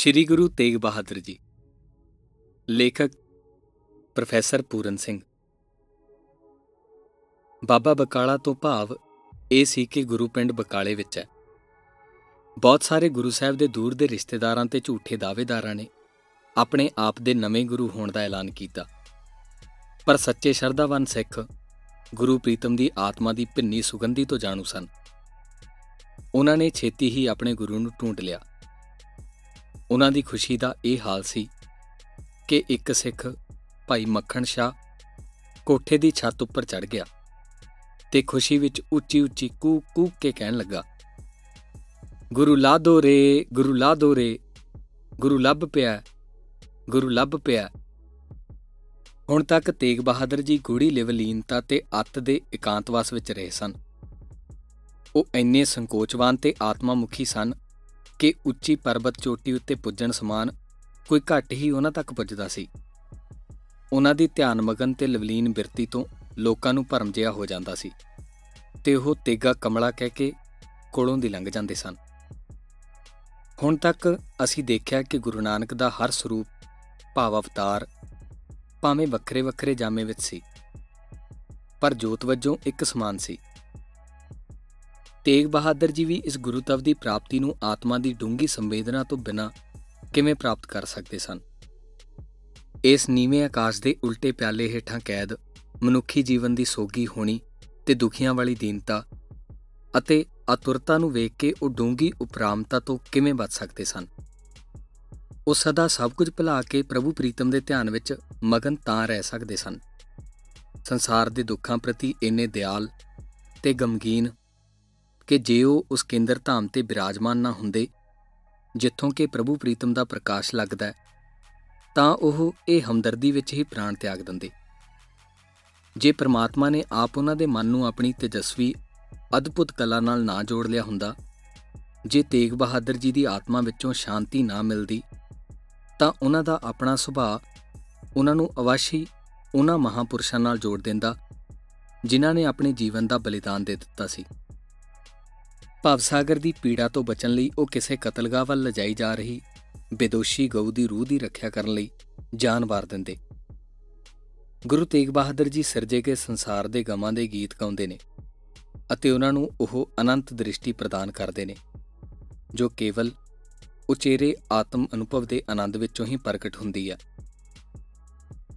ਸ਼੍ਰੀ ਗੁਰੂ ਤੇਗ ਬਹਾਦਰ ਜੀ। ਲੇਖਕ ਪ੍ਰੋਫੈਸਰ ਪੂਰਨ ਸਿੰਘ। ਬਾਬਾ ਬਕਾਲਾ ਤੋਂ ਭਾਵ ਇਹ ਸੀ ਕਿ ਗੁਰੂ ਪਿੰਡ ਬਕਾਲੇ ਵਿੱਚ ਹੈ। ਬਹੁਤ ਸਾਰੇ ਗੁਰੂ ਸਾਹਿਬ ਦੇ ਦੂਰ ਦੇ ਰਿਸ਼ਤੇਦਾਰਾਂ ਤੇ ਝੂਠੇ ਦਾਅਵੇਦਾਰਾਂ ਨੇ ਆਪਣੇ ਆਪ ਦੇ ਨਵੇਂ ਗੁਰੂ ਹੋਣ ਦਾ ਐਲਾਨ ਕੀਤਾ। ਪਰ ਸੱਚੇ ਸ਼ਰਧਾਵਾਨ ਸਿੱਖ ਗੁਰੂ ਪ੍ਰੀਤਮ ਦੀ ਆਤਮਾ ਦੀ ਭਿੰਨੀ ਸੁਗੰਧੀ ਤੋਂ ਜਾਣੂ ਸਨ। ਉਹਨਾਂ ਨੇ ਛੇਤੀ ਹੀ ਆਪਣੇ ਗੁਰੂ ਨੂੰ ਢੂੰਡ ਲਿਆ। ਉਹਨਾਂ ਦੀ ਖੁਸ਼ੀ ਦਾ ਇਹ ਹਾਲ ਸੀ ਕਿ ਇੱਕ ਸਿੱਖ ਭਾਈ ਮੱਖਣ ਸ਼ਾ ਕੋਠੇ ਦੀ ਛੱਤ ਉੱਪਰ ਚੜ ਗਿਆ ਤੇ ਖੁਸ਼ੀ ਵਿੱਚ ਉੱਚੀ ਉੱਚੀ ਕੂਕ ਕੂਕ ਕੇ ਕਹਿਣ ਲੱਗਾ, ਗੁਰੂ ਲਾਦੋ ਰੇ, ਗੁਰੂ ਲਾਦੋ ਰੇ, ਗੁਰੂ ਲੱਭ ਪਿਆ, ਗੁਰੂ ਲੱਭ ਪਿਆ। ਹੁਣ ਤੱਕ ਤੇਗ ਬਹਾਦਰ ਜੀ ਗੂੜੀ ਲਿਵਲੀਨਤਾ ਤੇ ਅੱਤ ਦੇ ਇਕਾਂਤਵਾਸ ਵਿੱਚ ਰਹੇ ਸਨ। ਉਹ ਇੰਨੇ ਸੰਕੋਚਵਾਨ ਤੇ ਆਤਮਾਮੁਖੀ ਸਨ ਕਿ ਉੱਚੀ ਪਰਬਤ ਚੋਟੀ ਉੱਤੇ ਪੁੱਜਣ ਸਮਾਨ ਕੋਈ ਘੱਟ ਹੀ ਉਹਨਾਂ ਤੱਕ ਪੁੱਜਦਾ ਸੀ। ਉਹਨਾਂ ਦੀ ਧਿਆਨ ਮਗਨ ਤੇ ਲਵਲੀਨ ਬਿਰਤੀ ਤੋਂ ਲੋਕਾਂ ਨੂੰ ਭਰਮ ਜਿਆ ਹੋ ਜਾਂਦਾ ਸੀ ਤੇ ਉਹ ਤੇਗਾ ਕਮਲਾ ਕਹਿ ਕੇ ਕੋਲੋਂ ਦੀ ਲੰਘ ਜਾਂਦੇ ਸਨ। ਹੁਣ ਤੱਕ ਅਸੀਂ ਦੇਖਿਆ ਕਿ ਗੁਰੂ ਨਾਨਕ ਦਾ ਹਰ ਸਰੂਪ ਭਾਵ ਅਵਤਾਰ ਭਾਵੇਂ ਵੱਖਰੇ ਵੱਖਰੇ ਜਾਮੇ ਵਿੱਚ ਸੀ, ਪਰ ਜੋਤ ਵਜੋਂ ਇੱਕ ਸਮਾਨ ਸੀ। ਤੇਗ ਬਹਾਦਰ ਜੀ ਵੀ ਇਸ ਗੁਰੂਤਵ ਦੀ ਪ੍ਰਾਪਤੀ ਨੂੰ ਆਤਮਾ ਦੀ ਡੂੰਗੀ ਸੰਵੇਦਨਾ ਤੋਂ ਬਿਨਾਂ ਕਿਵੇਂ ਪ੍ਰਾਪਤ ਕਰ ਸਕਦੇ ਸਨ? ਇਸ ਨੀਵੇਂ ਆਕਾਸ਼ ਦੇ ਉਲਟੇ ਪਿਆਲੇ ਹੇਠਾਂ ਕੈਦ, ਮਨੁੱਖੀ ਜੀਵਨ ਦੀ ਸੋਗੀ ਹੋਣੀ ਤੇ ਦੁਖੀਆਂ ਵਾਲੀ ਦੀਨਤਾ ਅਤੇ ਅਤੁਰਤਾ ਨੂੰ ਵੇਖ ਕੇ ਉਹ ਡੂੰਗੀ ਉਪਰਾਮਤਾ ਤੋਂ ਕਿਵੇਂ ਬਚ ਸਕਦੇ ਸਨ? ਉਹ ਸਦਾ ਸਭ ਕੁਝ ਭੁਲਾ ਕੇ ਪ੍ਰਭੂ ਪ੍ਰੀਤਮ ਦੇ ਧਿਆਨ ਵਿੱਚ ਮਗਨ ਤਾਂ ਰਹਿ ਸਕਦੇ ਸਨ। ਸੰਸਾਰ ਦੇ ਦੁੱਖਾਂ ਪ੍ਰਤੀ ਇੰਨੇ ਦਿਆਲ ਤੇ ਗਮਗੀਨ ਕਿ ਜੇ ਉਹ ਉਸ ਕੇਂਦਰ ਧਾਮ ਤੇ ਬਿਰਾਜਮਾਨ ਨਾ ਹੁੰਦੇ, ਜਿੱਥੋਂ ਕਿ ਪ੍ਰਭੂ ਪ੍ਰੀਤਮ ਦਾ ਪ੍ਰਕਾਸ਼ ਲੱਗਦਾ ਹੈ, ਤਾਂ ਉਹ ਇਹ ਹਮਦਰਦੀ ਵਿੱਚ ਹੀ ਪ੍ਰਾਣ ਤਿਆਗ ਦਿੰਦੇ। ਜੇ ਪ੍ਰਮਾਤਮਾ ਨੇ ਆਪ ਉਹਨਾਂ ਦੇ ਮਨ ਨੂੰ ਆਪਣੀ ਤੇਜਸਵੀ, ਅਦਭੁਤ ਕਲਾ ਨਾਲ ਨਾ ਜੋੜ ਲਿਆ ਹੁੰਦਾ, ਜੇ ਤੇਗ ਬਹਾਦਰ ਜੀ ਦੀ ਆਤਮਾ ਵਿੱਚੋਂ ਸ਼ਾਂਤੀ ਨਾ ਮਿਲਦੀ, ਤਾਂ ਉਹਨਾਂ ਦਾ ਆਪਣਾ ਸੁਭਾਅ ਉਹਨਾਂ ਨੂੰ ਅਵਸ਼ੀ ਉਹਨਾਂ ਮਹਾਪੁਰਸ਼ਾਂ ਨਾਲ ਜੋੜ ਦਿੰਦਾ, ਜਿਨ੍ਹਾਂ ਨੇ ਆਪਣੇ ਜੀਵਨ ਦਾ ਬਲੀਦਾਨ ਦੇ ਦਿੱਤਾ ਸੀ। ਭਵਸਾਗਰ ਦੀ ਪੀੜਾ ਤੋਂ ਬਚਣ ਲਈ ਉਹ ਕਿਸੇ ਕਤਲਗਾਹ ਵੱਲ ਲਜਾਈ ਜਾ ਰਹੀ ਬੇਦੋਸ਼ੀ ਗਊ ਦੀ ਰੂਹ ਦੀ ਰੱਖਿਆ ਕਰਨ ਲਈ ਜਾਨ ਵਾਰ ਦਿੰਦੇ। ਗੁਰੂ ਤੇਗ ਬਹਾਦਰ ਜੀ ਸਿਰਜੇ ਕੇ ਸੰਸਾਰ ਦੇ ਗਮਾਂ ਦੇ ਗੀਤ ਗਾਉਂਦੇ ਨੇ ਅਤੇ ਉਹਨਾਂ ਨੂੰ ਉਹ ਅਨੰਤ ਦ੍ਰਿਸ਼ਟੀ ਪ੍ਰਦਾਨ ਕਰਦੇ ਨੇ, ਜੋ ਕੇਵਲ ਉਚੇਰੇ ਆਤਮ ਅਨੁਭਵ ਦੇ ਆਨੰਦ ਵਿੱਚੋਂ ਹੀ ਪ੍ਰਗਟ ਹੁੰਦੀ ਹੈ।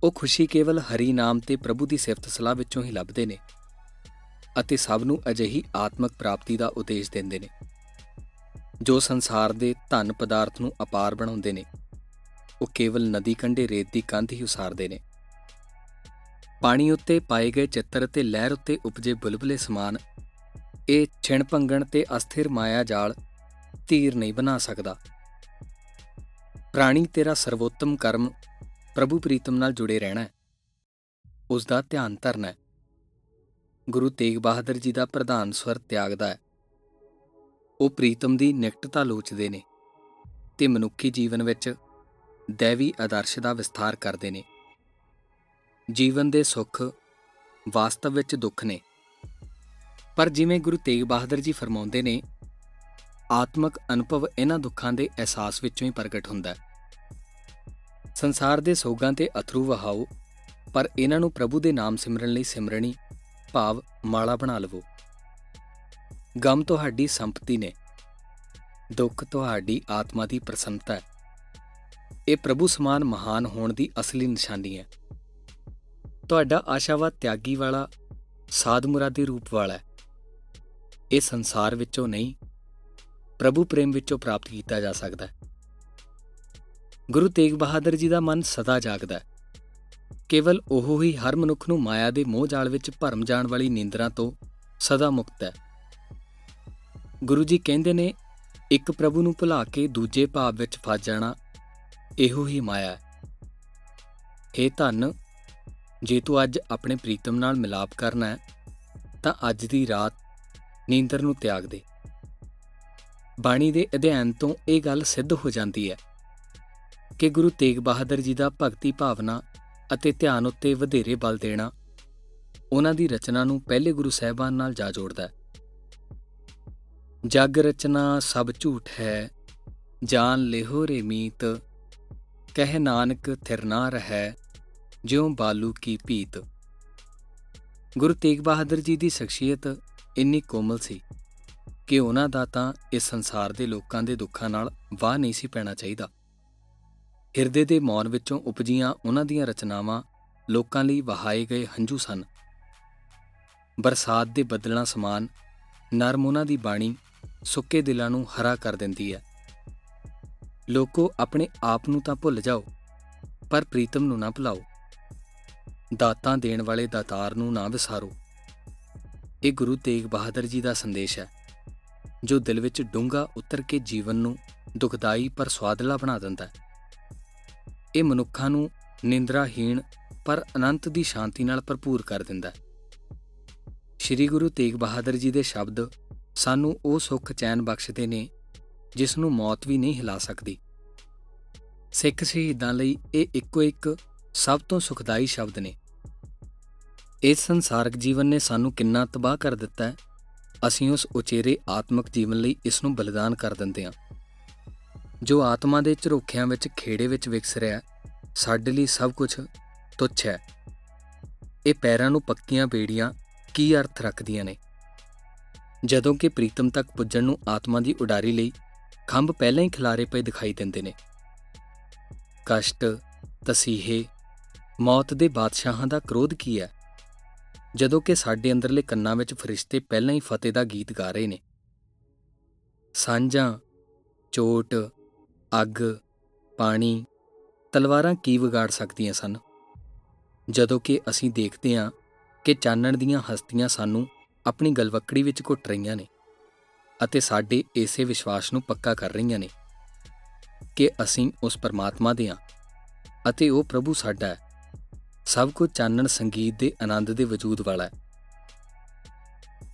ਉਹ ਖੁਸ਼ੀ ਕੇਵਲ ਹਰੀ ਨਾਮ ਤੇ ਪ੍ਰਭੂ ਦੀ ਸਿਫਤ ਸਲਾਹ ਵਿੱਚੋਂ ਹੀ ਲੱਭਦੇ ਨੇ। ਅਤੇ ਸਭ ਨੂੰ ਅਜਿਹੀ ਆਤਮਿਕ ਪ੍ਰਾਪਤੀ ਦਾ ਉਦੇਸ਼ ਦਿੰਦੇ ਨੇ, ਜੋ ਸੰਸਾਰ ਦੇ ਧਨ ਪਦਾਰਥ ਨੂੰ ਅਪਾਰ ਬਣਾਉਂਦੇ ਨੇ। ਉਹ ਕੇਵਲ ਨਦੀ ਕੰਢੇ ਰੇਤ ਦੀ ਕੰਧ ਹੀ ਉਸਾਰਦੇ ਨੇ। ਪਾਣੀ ਉੱਤੇ ਪਾਏ ਗਏ ਚਿੱਤਰ ਤੇ ਲਹਿਰ ਉੱਤੇ ਉਪਜੇ ਬੁਲਬਲੇ ਸਮਾਨ, ਇਹ ਛਿਣ ਭੰਗਣ ਤੇ ਅਸਥਿਰ ਮਾਇਆ ਜਾਲ ਧੀਰ ਨਹੀਂ ਬਣਾ ਸਕਦਾ। ਪ੍ਰਾਣੀ ਤੇਰਾ ਸਰਵੋਤਮ ਕਰਮ ਪ੍ਰਭੂ ਪ੍ਰੀਤਮ ਨਾਲ ਜੁੜੇ ਰਹਿਣਾ ਉਸ ਦਾ ਧਿਆਨ ਧਰਨਾ ਹੈ। ਗੁਰੂ ਤੇਗ ਬਹਾਦਰ ਜੀ ਦਾ ਪ੍ਰਧਾਨ ਸਵਰ ਤਿਆਗਦਾ ਹੈ। ਉਹ ਪ੍ਰੀਤਮ ਦੀ ਨਿਕਟਤਾ ਲੋਚਦੇ ਨੇ ਤੇ ਮਨੁੱਖੀ ਜੀਵਨ ਵਿੱਚ ਦੇਵੀ ਆਦਰਸ਼ ਦਾ ਵਿਸਥਾਰ ਕਰਦੇ ਨੇ। ਜੀਵਨ ਦੇ ਸੁੱਖ ਵਾਸਤਵ ਵਿੱਚ ਦੁੱਖ ਨੇ। ਪਰ ਜਿਵੇਂ ਗੁਰੂ ਤੇਗ ਬਹਾਦਰ ਜੀ ਫਰਮਾਉਂਦੇ ਨੇ, ਆਤਮਿਕ ਅਨੁਭਵ ਇਹਨਾਂ ਦੁੱਖਾਂ ਦੇ ਅਹਿਸਾਸ ਵਿੱਚੋਂ ਹੀ ਪ੍ਰਗਟ ਹੁੰਦਾ ਹੈ। ਸੰਸਾਰ ਦੇ ਸੋਗਾਂ ਤੇ ਅਥਰੂ ਵਹਾਓ, ਪਰ ਇਹਨਾਂ ਨੂੰ ਪ੍ਰਭੂ ਦੇ ਨਾਮ ਸਿਮਰਨ ਲਈ ਸਿਮਰਣੀ ਭਾਵ ਮਾਲਾ ਬਣਾ ਲਵੋ। ਗਮ ਤੁਹਾਡੀ ਸੰਪਤੀ ਨੇ, ਦੁੱਖ ਤੁਹਾਡੀ ਆਤਮਾ ਦੀ ਪ੍ਰਸੰਨਤਾ ਹੈ। ਇਹ ਪ੍ਰਭੂ ਸਮਾਨ ਮਹਾਨ ਹੋਣ ਦੀ ਅਸਲੀ ਨਿਸ਼ਾਨੀ ਹੈ। ਤੁਹਾਡਾ ਆਸ਼ਾਵਾਦ ਤਿਆਗੀ ਵਾਲਾ, ਸਾਧ ਮੁਰਾਦੀ ਰੂਪ ਵਾਲਾ ਹੈ। ਇਹ ਸੰਸਾਰ ਵਿੱਚੋਂ ਨਹੀਂ, ਪ੍ਰਭੂ ਪ੍ਰੇਮ ਵਿੱਚੋਂ ਪ੍ਰਾਪਤ ਕੀਤਾ ਜਾ ਸਕਦਾ ਹੈ। ਗੁਰੂ ਤੇਗ ਬਹਾਦਰ ਜੀ ਦਾ ਮਨ ਸਦਾ ਜਾਗਦਾ ਹੈ। ਕੇਵਲ ਉਹ ਹੀ ਹਰ ਮਨੁੱਖ ਨੂੰ ਮਾਇਆ ਦੇ ਮੋਹ ਜਾਲ ਵਿੱਚ ਭਰਮ ਜਾਣ ਵਾਲੀ ਨੀਂਦਰਾਂ ਤੋਂ ਸਦਾ ਮੁਕਤ ਹੈ। ਗੁਰੂ ਜੀ ਕਹਿੰਦੇ ਨੇ, ਇੱਕ ਪ੍ਰਭੂ ਨੂੰ ਭੁਲਾ ਕੇ ਦੂਜੇ ਭਾਵ ਵਿੱਚ ਫਸ ਜਾਣਾ ਇਹੋ ਹੀ ਮਾਇਆ ਹੈ। हे ਧੰਨ, ਜੇ ਤੂੰ ਅੱਜ ਆਪਣੇ ਪ੍ਰੀਤਮ ਨਾਲ ਮਿਲਾਪ ਕਰਨਾ ਹੈ, ਤਾਂ ਅੱਜ ਦੀ ਰਾਤ ਨੀਂਦਰ ਨੂੰ ਤਿਆਗ ਦੇ। ਬਾਣੀ ਦੇ ਅਧਿਐਨ ਤੋਂ ਇਹ ਗੱਲ ਸਿੱਧ ਹੋ ਜਾਂਦੀ ਹੈ ਕਿ ਗੁਰੂ ਤੇਗ ਬਹਾਦਰ ਜੀ ਦਾ ਭਗਤੀ ਭਾਵਨਾ ਅਤੇ ਧਿਆਨ ਉੱਤੇ ਵਧੇਰੇ ਬਲ ਦੇਣਾ। ਉਹਨਾਂ ਦੀ ਰਚਨਾ ਨੂੰ ਪਹਿਲੇ ਗੁਰੂ ਸਾਹਿਬਾਨ ਨਾਲ ਜਾ ਜੋੜਦਾ ਹੈ। ਜਗ ਰਚਨਾ ਸਭ ਝੂਠ ਹੈ, ਜਾਨ ਲਿਹੋ ਰੇ ਮੀਤ, ਕਹਿ ਨਾਨਕ ਥਿਰ ਨਾ ਰਹੈ, ਜਿਉ ਬਾਲੂ ਕੀ ਪੀਤ ਗੁਰੂ ਤੇਗ ਬਹਾਦਰ ਜੀ ਦੀ ਸ਼ਖਸੀਅਤ ਇੰਨੀ ਕੋਮਲ ਸੀ ਕਿ ਉਹਨਾਂ ਦਾ ਤਾਂ ਇਸ ਸੰਸਾਰ ਦੇ ਲੋਕਾਂ ਦੇ ਦੁੱਖਾਂ ਨਾਲ ਵਾਹ ਨਹੀਂ ਸੀ ਪੈਣਾ ਚਾਹੀਦਾ। ਹਿਰਦੇ ਦੇ ਮੌਨ ਵਿੱਚੋਂ ਉਪਜੀਆਂ ਉਹਨਾਂ ਦੀਆਂ ਰਚਨਾਵਾਂ ਲੋਕਾਂ ਲਈ ਵਹਾਏ ਗਏ ਹੰਝੂ ਸਨ। ਬਰਸਾਤ ਦੇ ਬੱਦਲਾਂ ਸਮਾਨ, ਨਰਮ ਉਹਨਾਂ ਦੀ ਬਾਣੀ ਸੁੱਕੇ ਦਿਲਾਂ ਨੂੰ ਹਰਾ ਕਰ ਦਿੰਦੀ ਹੈ। ਲੋਕੋ, ਆਪਣੇ ਆਪ ਨੂੰ ਤਾਂ ਭੁੱਲ ਜਾਓ, ਪਰ ਪ੍ਰੀਤਮ ਨੂੰ ਨਾ ਭੁਲਾਓ। ਦਾਤਾਂ ਦੇਣ ਵਾਲੇ ਦਾਤਾਰ ਨੂੰ ਨਾ ਵਿਸਾਰੋ। ਇਹ ਗੁਰੂ ਤੇਗ ਬਹਾਦਰ ਜੀ ਦਾ ਸੰਦੇਸ਼ ਹੈ, ਜੋ ਦਿਲ ਵਿੱਚ ਡੂੰਘਾ ਉਤਰ ਕੇ ਜੀਵਨ ਨੂੰ ਦੁਖਦਾਈ ਪਰ ਸਵਾਦਲਾ ਬਣਾ ਦਿੰਦਾ ਹੈ। ਇਹ ਮਨੁੱਖਾਂ ਨੂੰ ਨਿੰਦਰਾਹੀਣ ਪਰ ਅਨੰਤ ਦੀ ਸ਼ਾਂਤੀ ਨਾਲ ਭਰਪੂਰ ਕਰ ਦਿੰਦਾ ਹੈ। ਸ੍ਰੀ ਗੁਰੂ ਤੇਗ ਬਹਾਦਰ ਜੀ ਦੇ ਸ਼ਬਦ ਸਾਨੂੰ ਉਹ ਸੁੱਖ ਚੈਨ ਬਖਸ਼ਦੇ ਨੇ ਜਿਸ ਨੂੰ ਮੌਤ ਵੀ ਨਹੀਂ ਹਿਲਾ ਸਕਦੀ। ਸਿੱਖ ਸ਼ਹੀਦਾਂ ਲਈ ਇਹ ਇੱਕੋ ਇੱਕ ਸਭ ਤੋਂ ਸੁਖਦਾਈ ਸ਼ਬਦ ਨੇ। ਇਸ ਸੰਸਾਰਕ ਜੀਵਨ ਨੇ ਸਾਨੂੰ ਕਿੰਨਾ ਤਬਾਹ ਕਰ ਦਿੱਤਾ ਹੈ, ਅਸੀਂ ਉਸ ਉਚੇਰੇ ਆਤਮਿਕ ਜੀਵਨ ਲਈ ਇਸ ਨੂੰ ਬਲੀਦਾਨ ਕਰ ਦਿੰਦੇ ਹਾਂ। ਜੋ ਆਤਮਾ ਦੇ ਝਰੋਖਿਆਂ ਵਿੱਚ ਖੇੜੇ ਵਿੱਚ ਵਿਕਸ ਰਿਹਾ ਸਾਡੇ ਲਈ ਸਭ ਕੁਝ ਤੁੱਛ ਹੈ। ਇਹ ਪੈਰਾਂ ਨੂੰ ਪੱਕੀਆਂ ਬੇੜੀਆਂ ਕੀ ਅਰਥ ਰੱਖਦੀਆਂ ਨੇ? ਜਦੋਂ ਕਿ ਪ੍ਰੀਤਮ ਤੱਕ ਪੁੱਜਣ ਨੂੰ ਆਤਮਾ ਦੀ ਉਡਾਰੀ ਲਈ ਖੰਭ ਪਹਿਲਾਂ ਹੀ ਖਿਲਾਰੇ ਪਏ ਦਿਖਾਈ ਦਿੰਦੇ ਨੇ। ਕਸ਼ਟ, ਤਸੀਹੇ, ਮੌਤ ਦੇ ਬਾਦਸ਼ਾਹਾਂ ਦਾ ਕ੍ਰੋਧ ਕੀ ਹੈ? ਜਦੋਂ ਕਿ ਸਾਡੇ ਅੰਦਰਲੇ ਕੰਨਾਂ ਵਿੱਚ ਫਰਿਸ਼ਤੇ ਪਹਿਲਾਂ ਹੀ ਫਤਿਹ ਦਾ ਗੀਤ ਗਾ ਰਹੇ ਨੇ। ਸਾਂਝਾਂ, ਚੋਟ ਅੱਗ, ਪਾਣੀ, ਤਲਵਾਰਾਂ ਕੀ ਵਿਗਾੜ ਸਕਦੀਆਂ ਸਨ? ਜਦੋਂ ਕਿ ਅਸੀਂ ਦੇਖਦੇ ਹਾਂ ਕਿ ਚਾਨਣ ਦੀਆਂ ਹਸਤੀਆਂ ਸਾਨੂੰ ਆਪਣੀ ਗਲਵੱਕੜੀ ਵਿੱਚ ਘੁੱਟ ਰਹੀਆਂ ਨੇ ਅਤੇ ਸਾਡੇ ਇਸੇ ਵਿਸ਼ਵਾਸ ਨੂੰ ਪੱਕਾ ਕਰ ਰਹੀਆਂ ਨੇ ਕਿ ਅਸੀਂ ਉਸ ਪਰਮਾਤਮਾ ਦੇ ਹਾਂ ਅਤੇ ਉਹ ਪ੍ਰਭੂ ਸਾਡਾ ਹੈ। ਸਭ ਕੁਝ ਚਾਨਣ ਸੰਗੀਤ ਦੇ ਆਨੰਦ ਦੇ ਵਜੂਦ ਵਾਲਾ ਹੈ।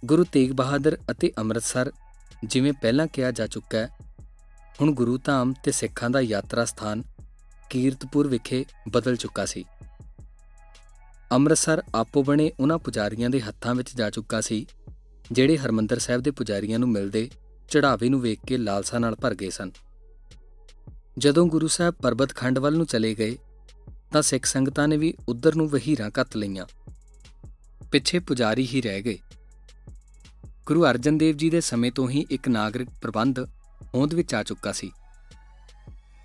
ਗੁਰੂ ਤੇਗ ਬਹਾਦਰ ਅਤੇ ਅੰਮ੍ਰਿਤਸਰ ਜਿਵੇਂ ਪਹਿਲਾਂ ਕਿਹਾ ਜਾ ਚੁੱਕਾ ਹੈ ਹੁਣ ਗੁਰੂ ਧਾਮ ਤੇ ਸਿੱਖਾਂ ਦਾ ਯਾਤਰਾ ਸਥਾਨ ਕੀਰਤਪੁਰ ਵਿਖੇ ਬਦਲ ਚੁੱਕਾ ਸੀ। ਅੰਮ੍ਰਿਤਸਰ ਆਪੋ ਬਣੇ ਉਹਨਾਂ ਪੁਜਾਰੀਆਂ ਦੇ ਹੱਥਾਂ ਵਿੱਚ ਜਾ ਚੁੱਕਾ ਸੀ, ਜਿਹੜੇ ਹਰਮੰਦਰ ਸਾਹਿਬ ਦੇ ਪੁਜਾਰੀਆਂ ਨੂੰ ਮਿਲਦੇ ਚੜਾਵੇ ਨੂੰ ਵੇਖ ਕੇ ਲਾਲਸਾ ਨਾਲ ਭਰ ਗਏ ਸਨ। ਜਦੋਂ ਗੁਰੂ ਸਾਹਿਬ ਪਰਬਤ ਖੰਡ ਵੱਲ ਨੂੰ ਚਲੇ ਗਏ, ਤਾਂ ਸਿੱਖ ਸੰਗਤਾਂ ਨੇ ਵੀ ਉਧਰ ਨੂੰ ਵਹੀਰਾਂ ਕੱਤ ਲਈਆਂ। ਪਿੱਛੇ ਪੁਜਾਰੀ ਹੀ ਰਹਿ ਗਏ। ਗੁਰੂ ਅਰਜਨ ਦੇਵ ਜੀ ਦੇ ਸਮੇਂ ਤੋਂ ਹੀ ਇੱਕ ਨਾਗਰਿਕ ਪ੍ਰਬੰਧ ਹੋਂਦ ਵਿੱਚ ਆ ਚੁੱਕਾ ਸੀ,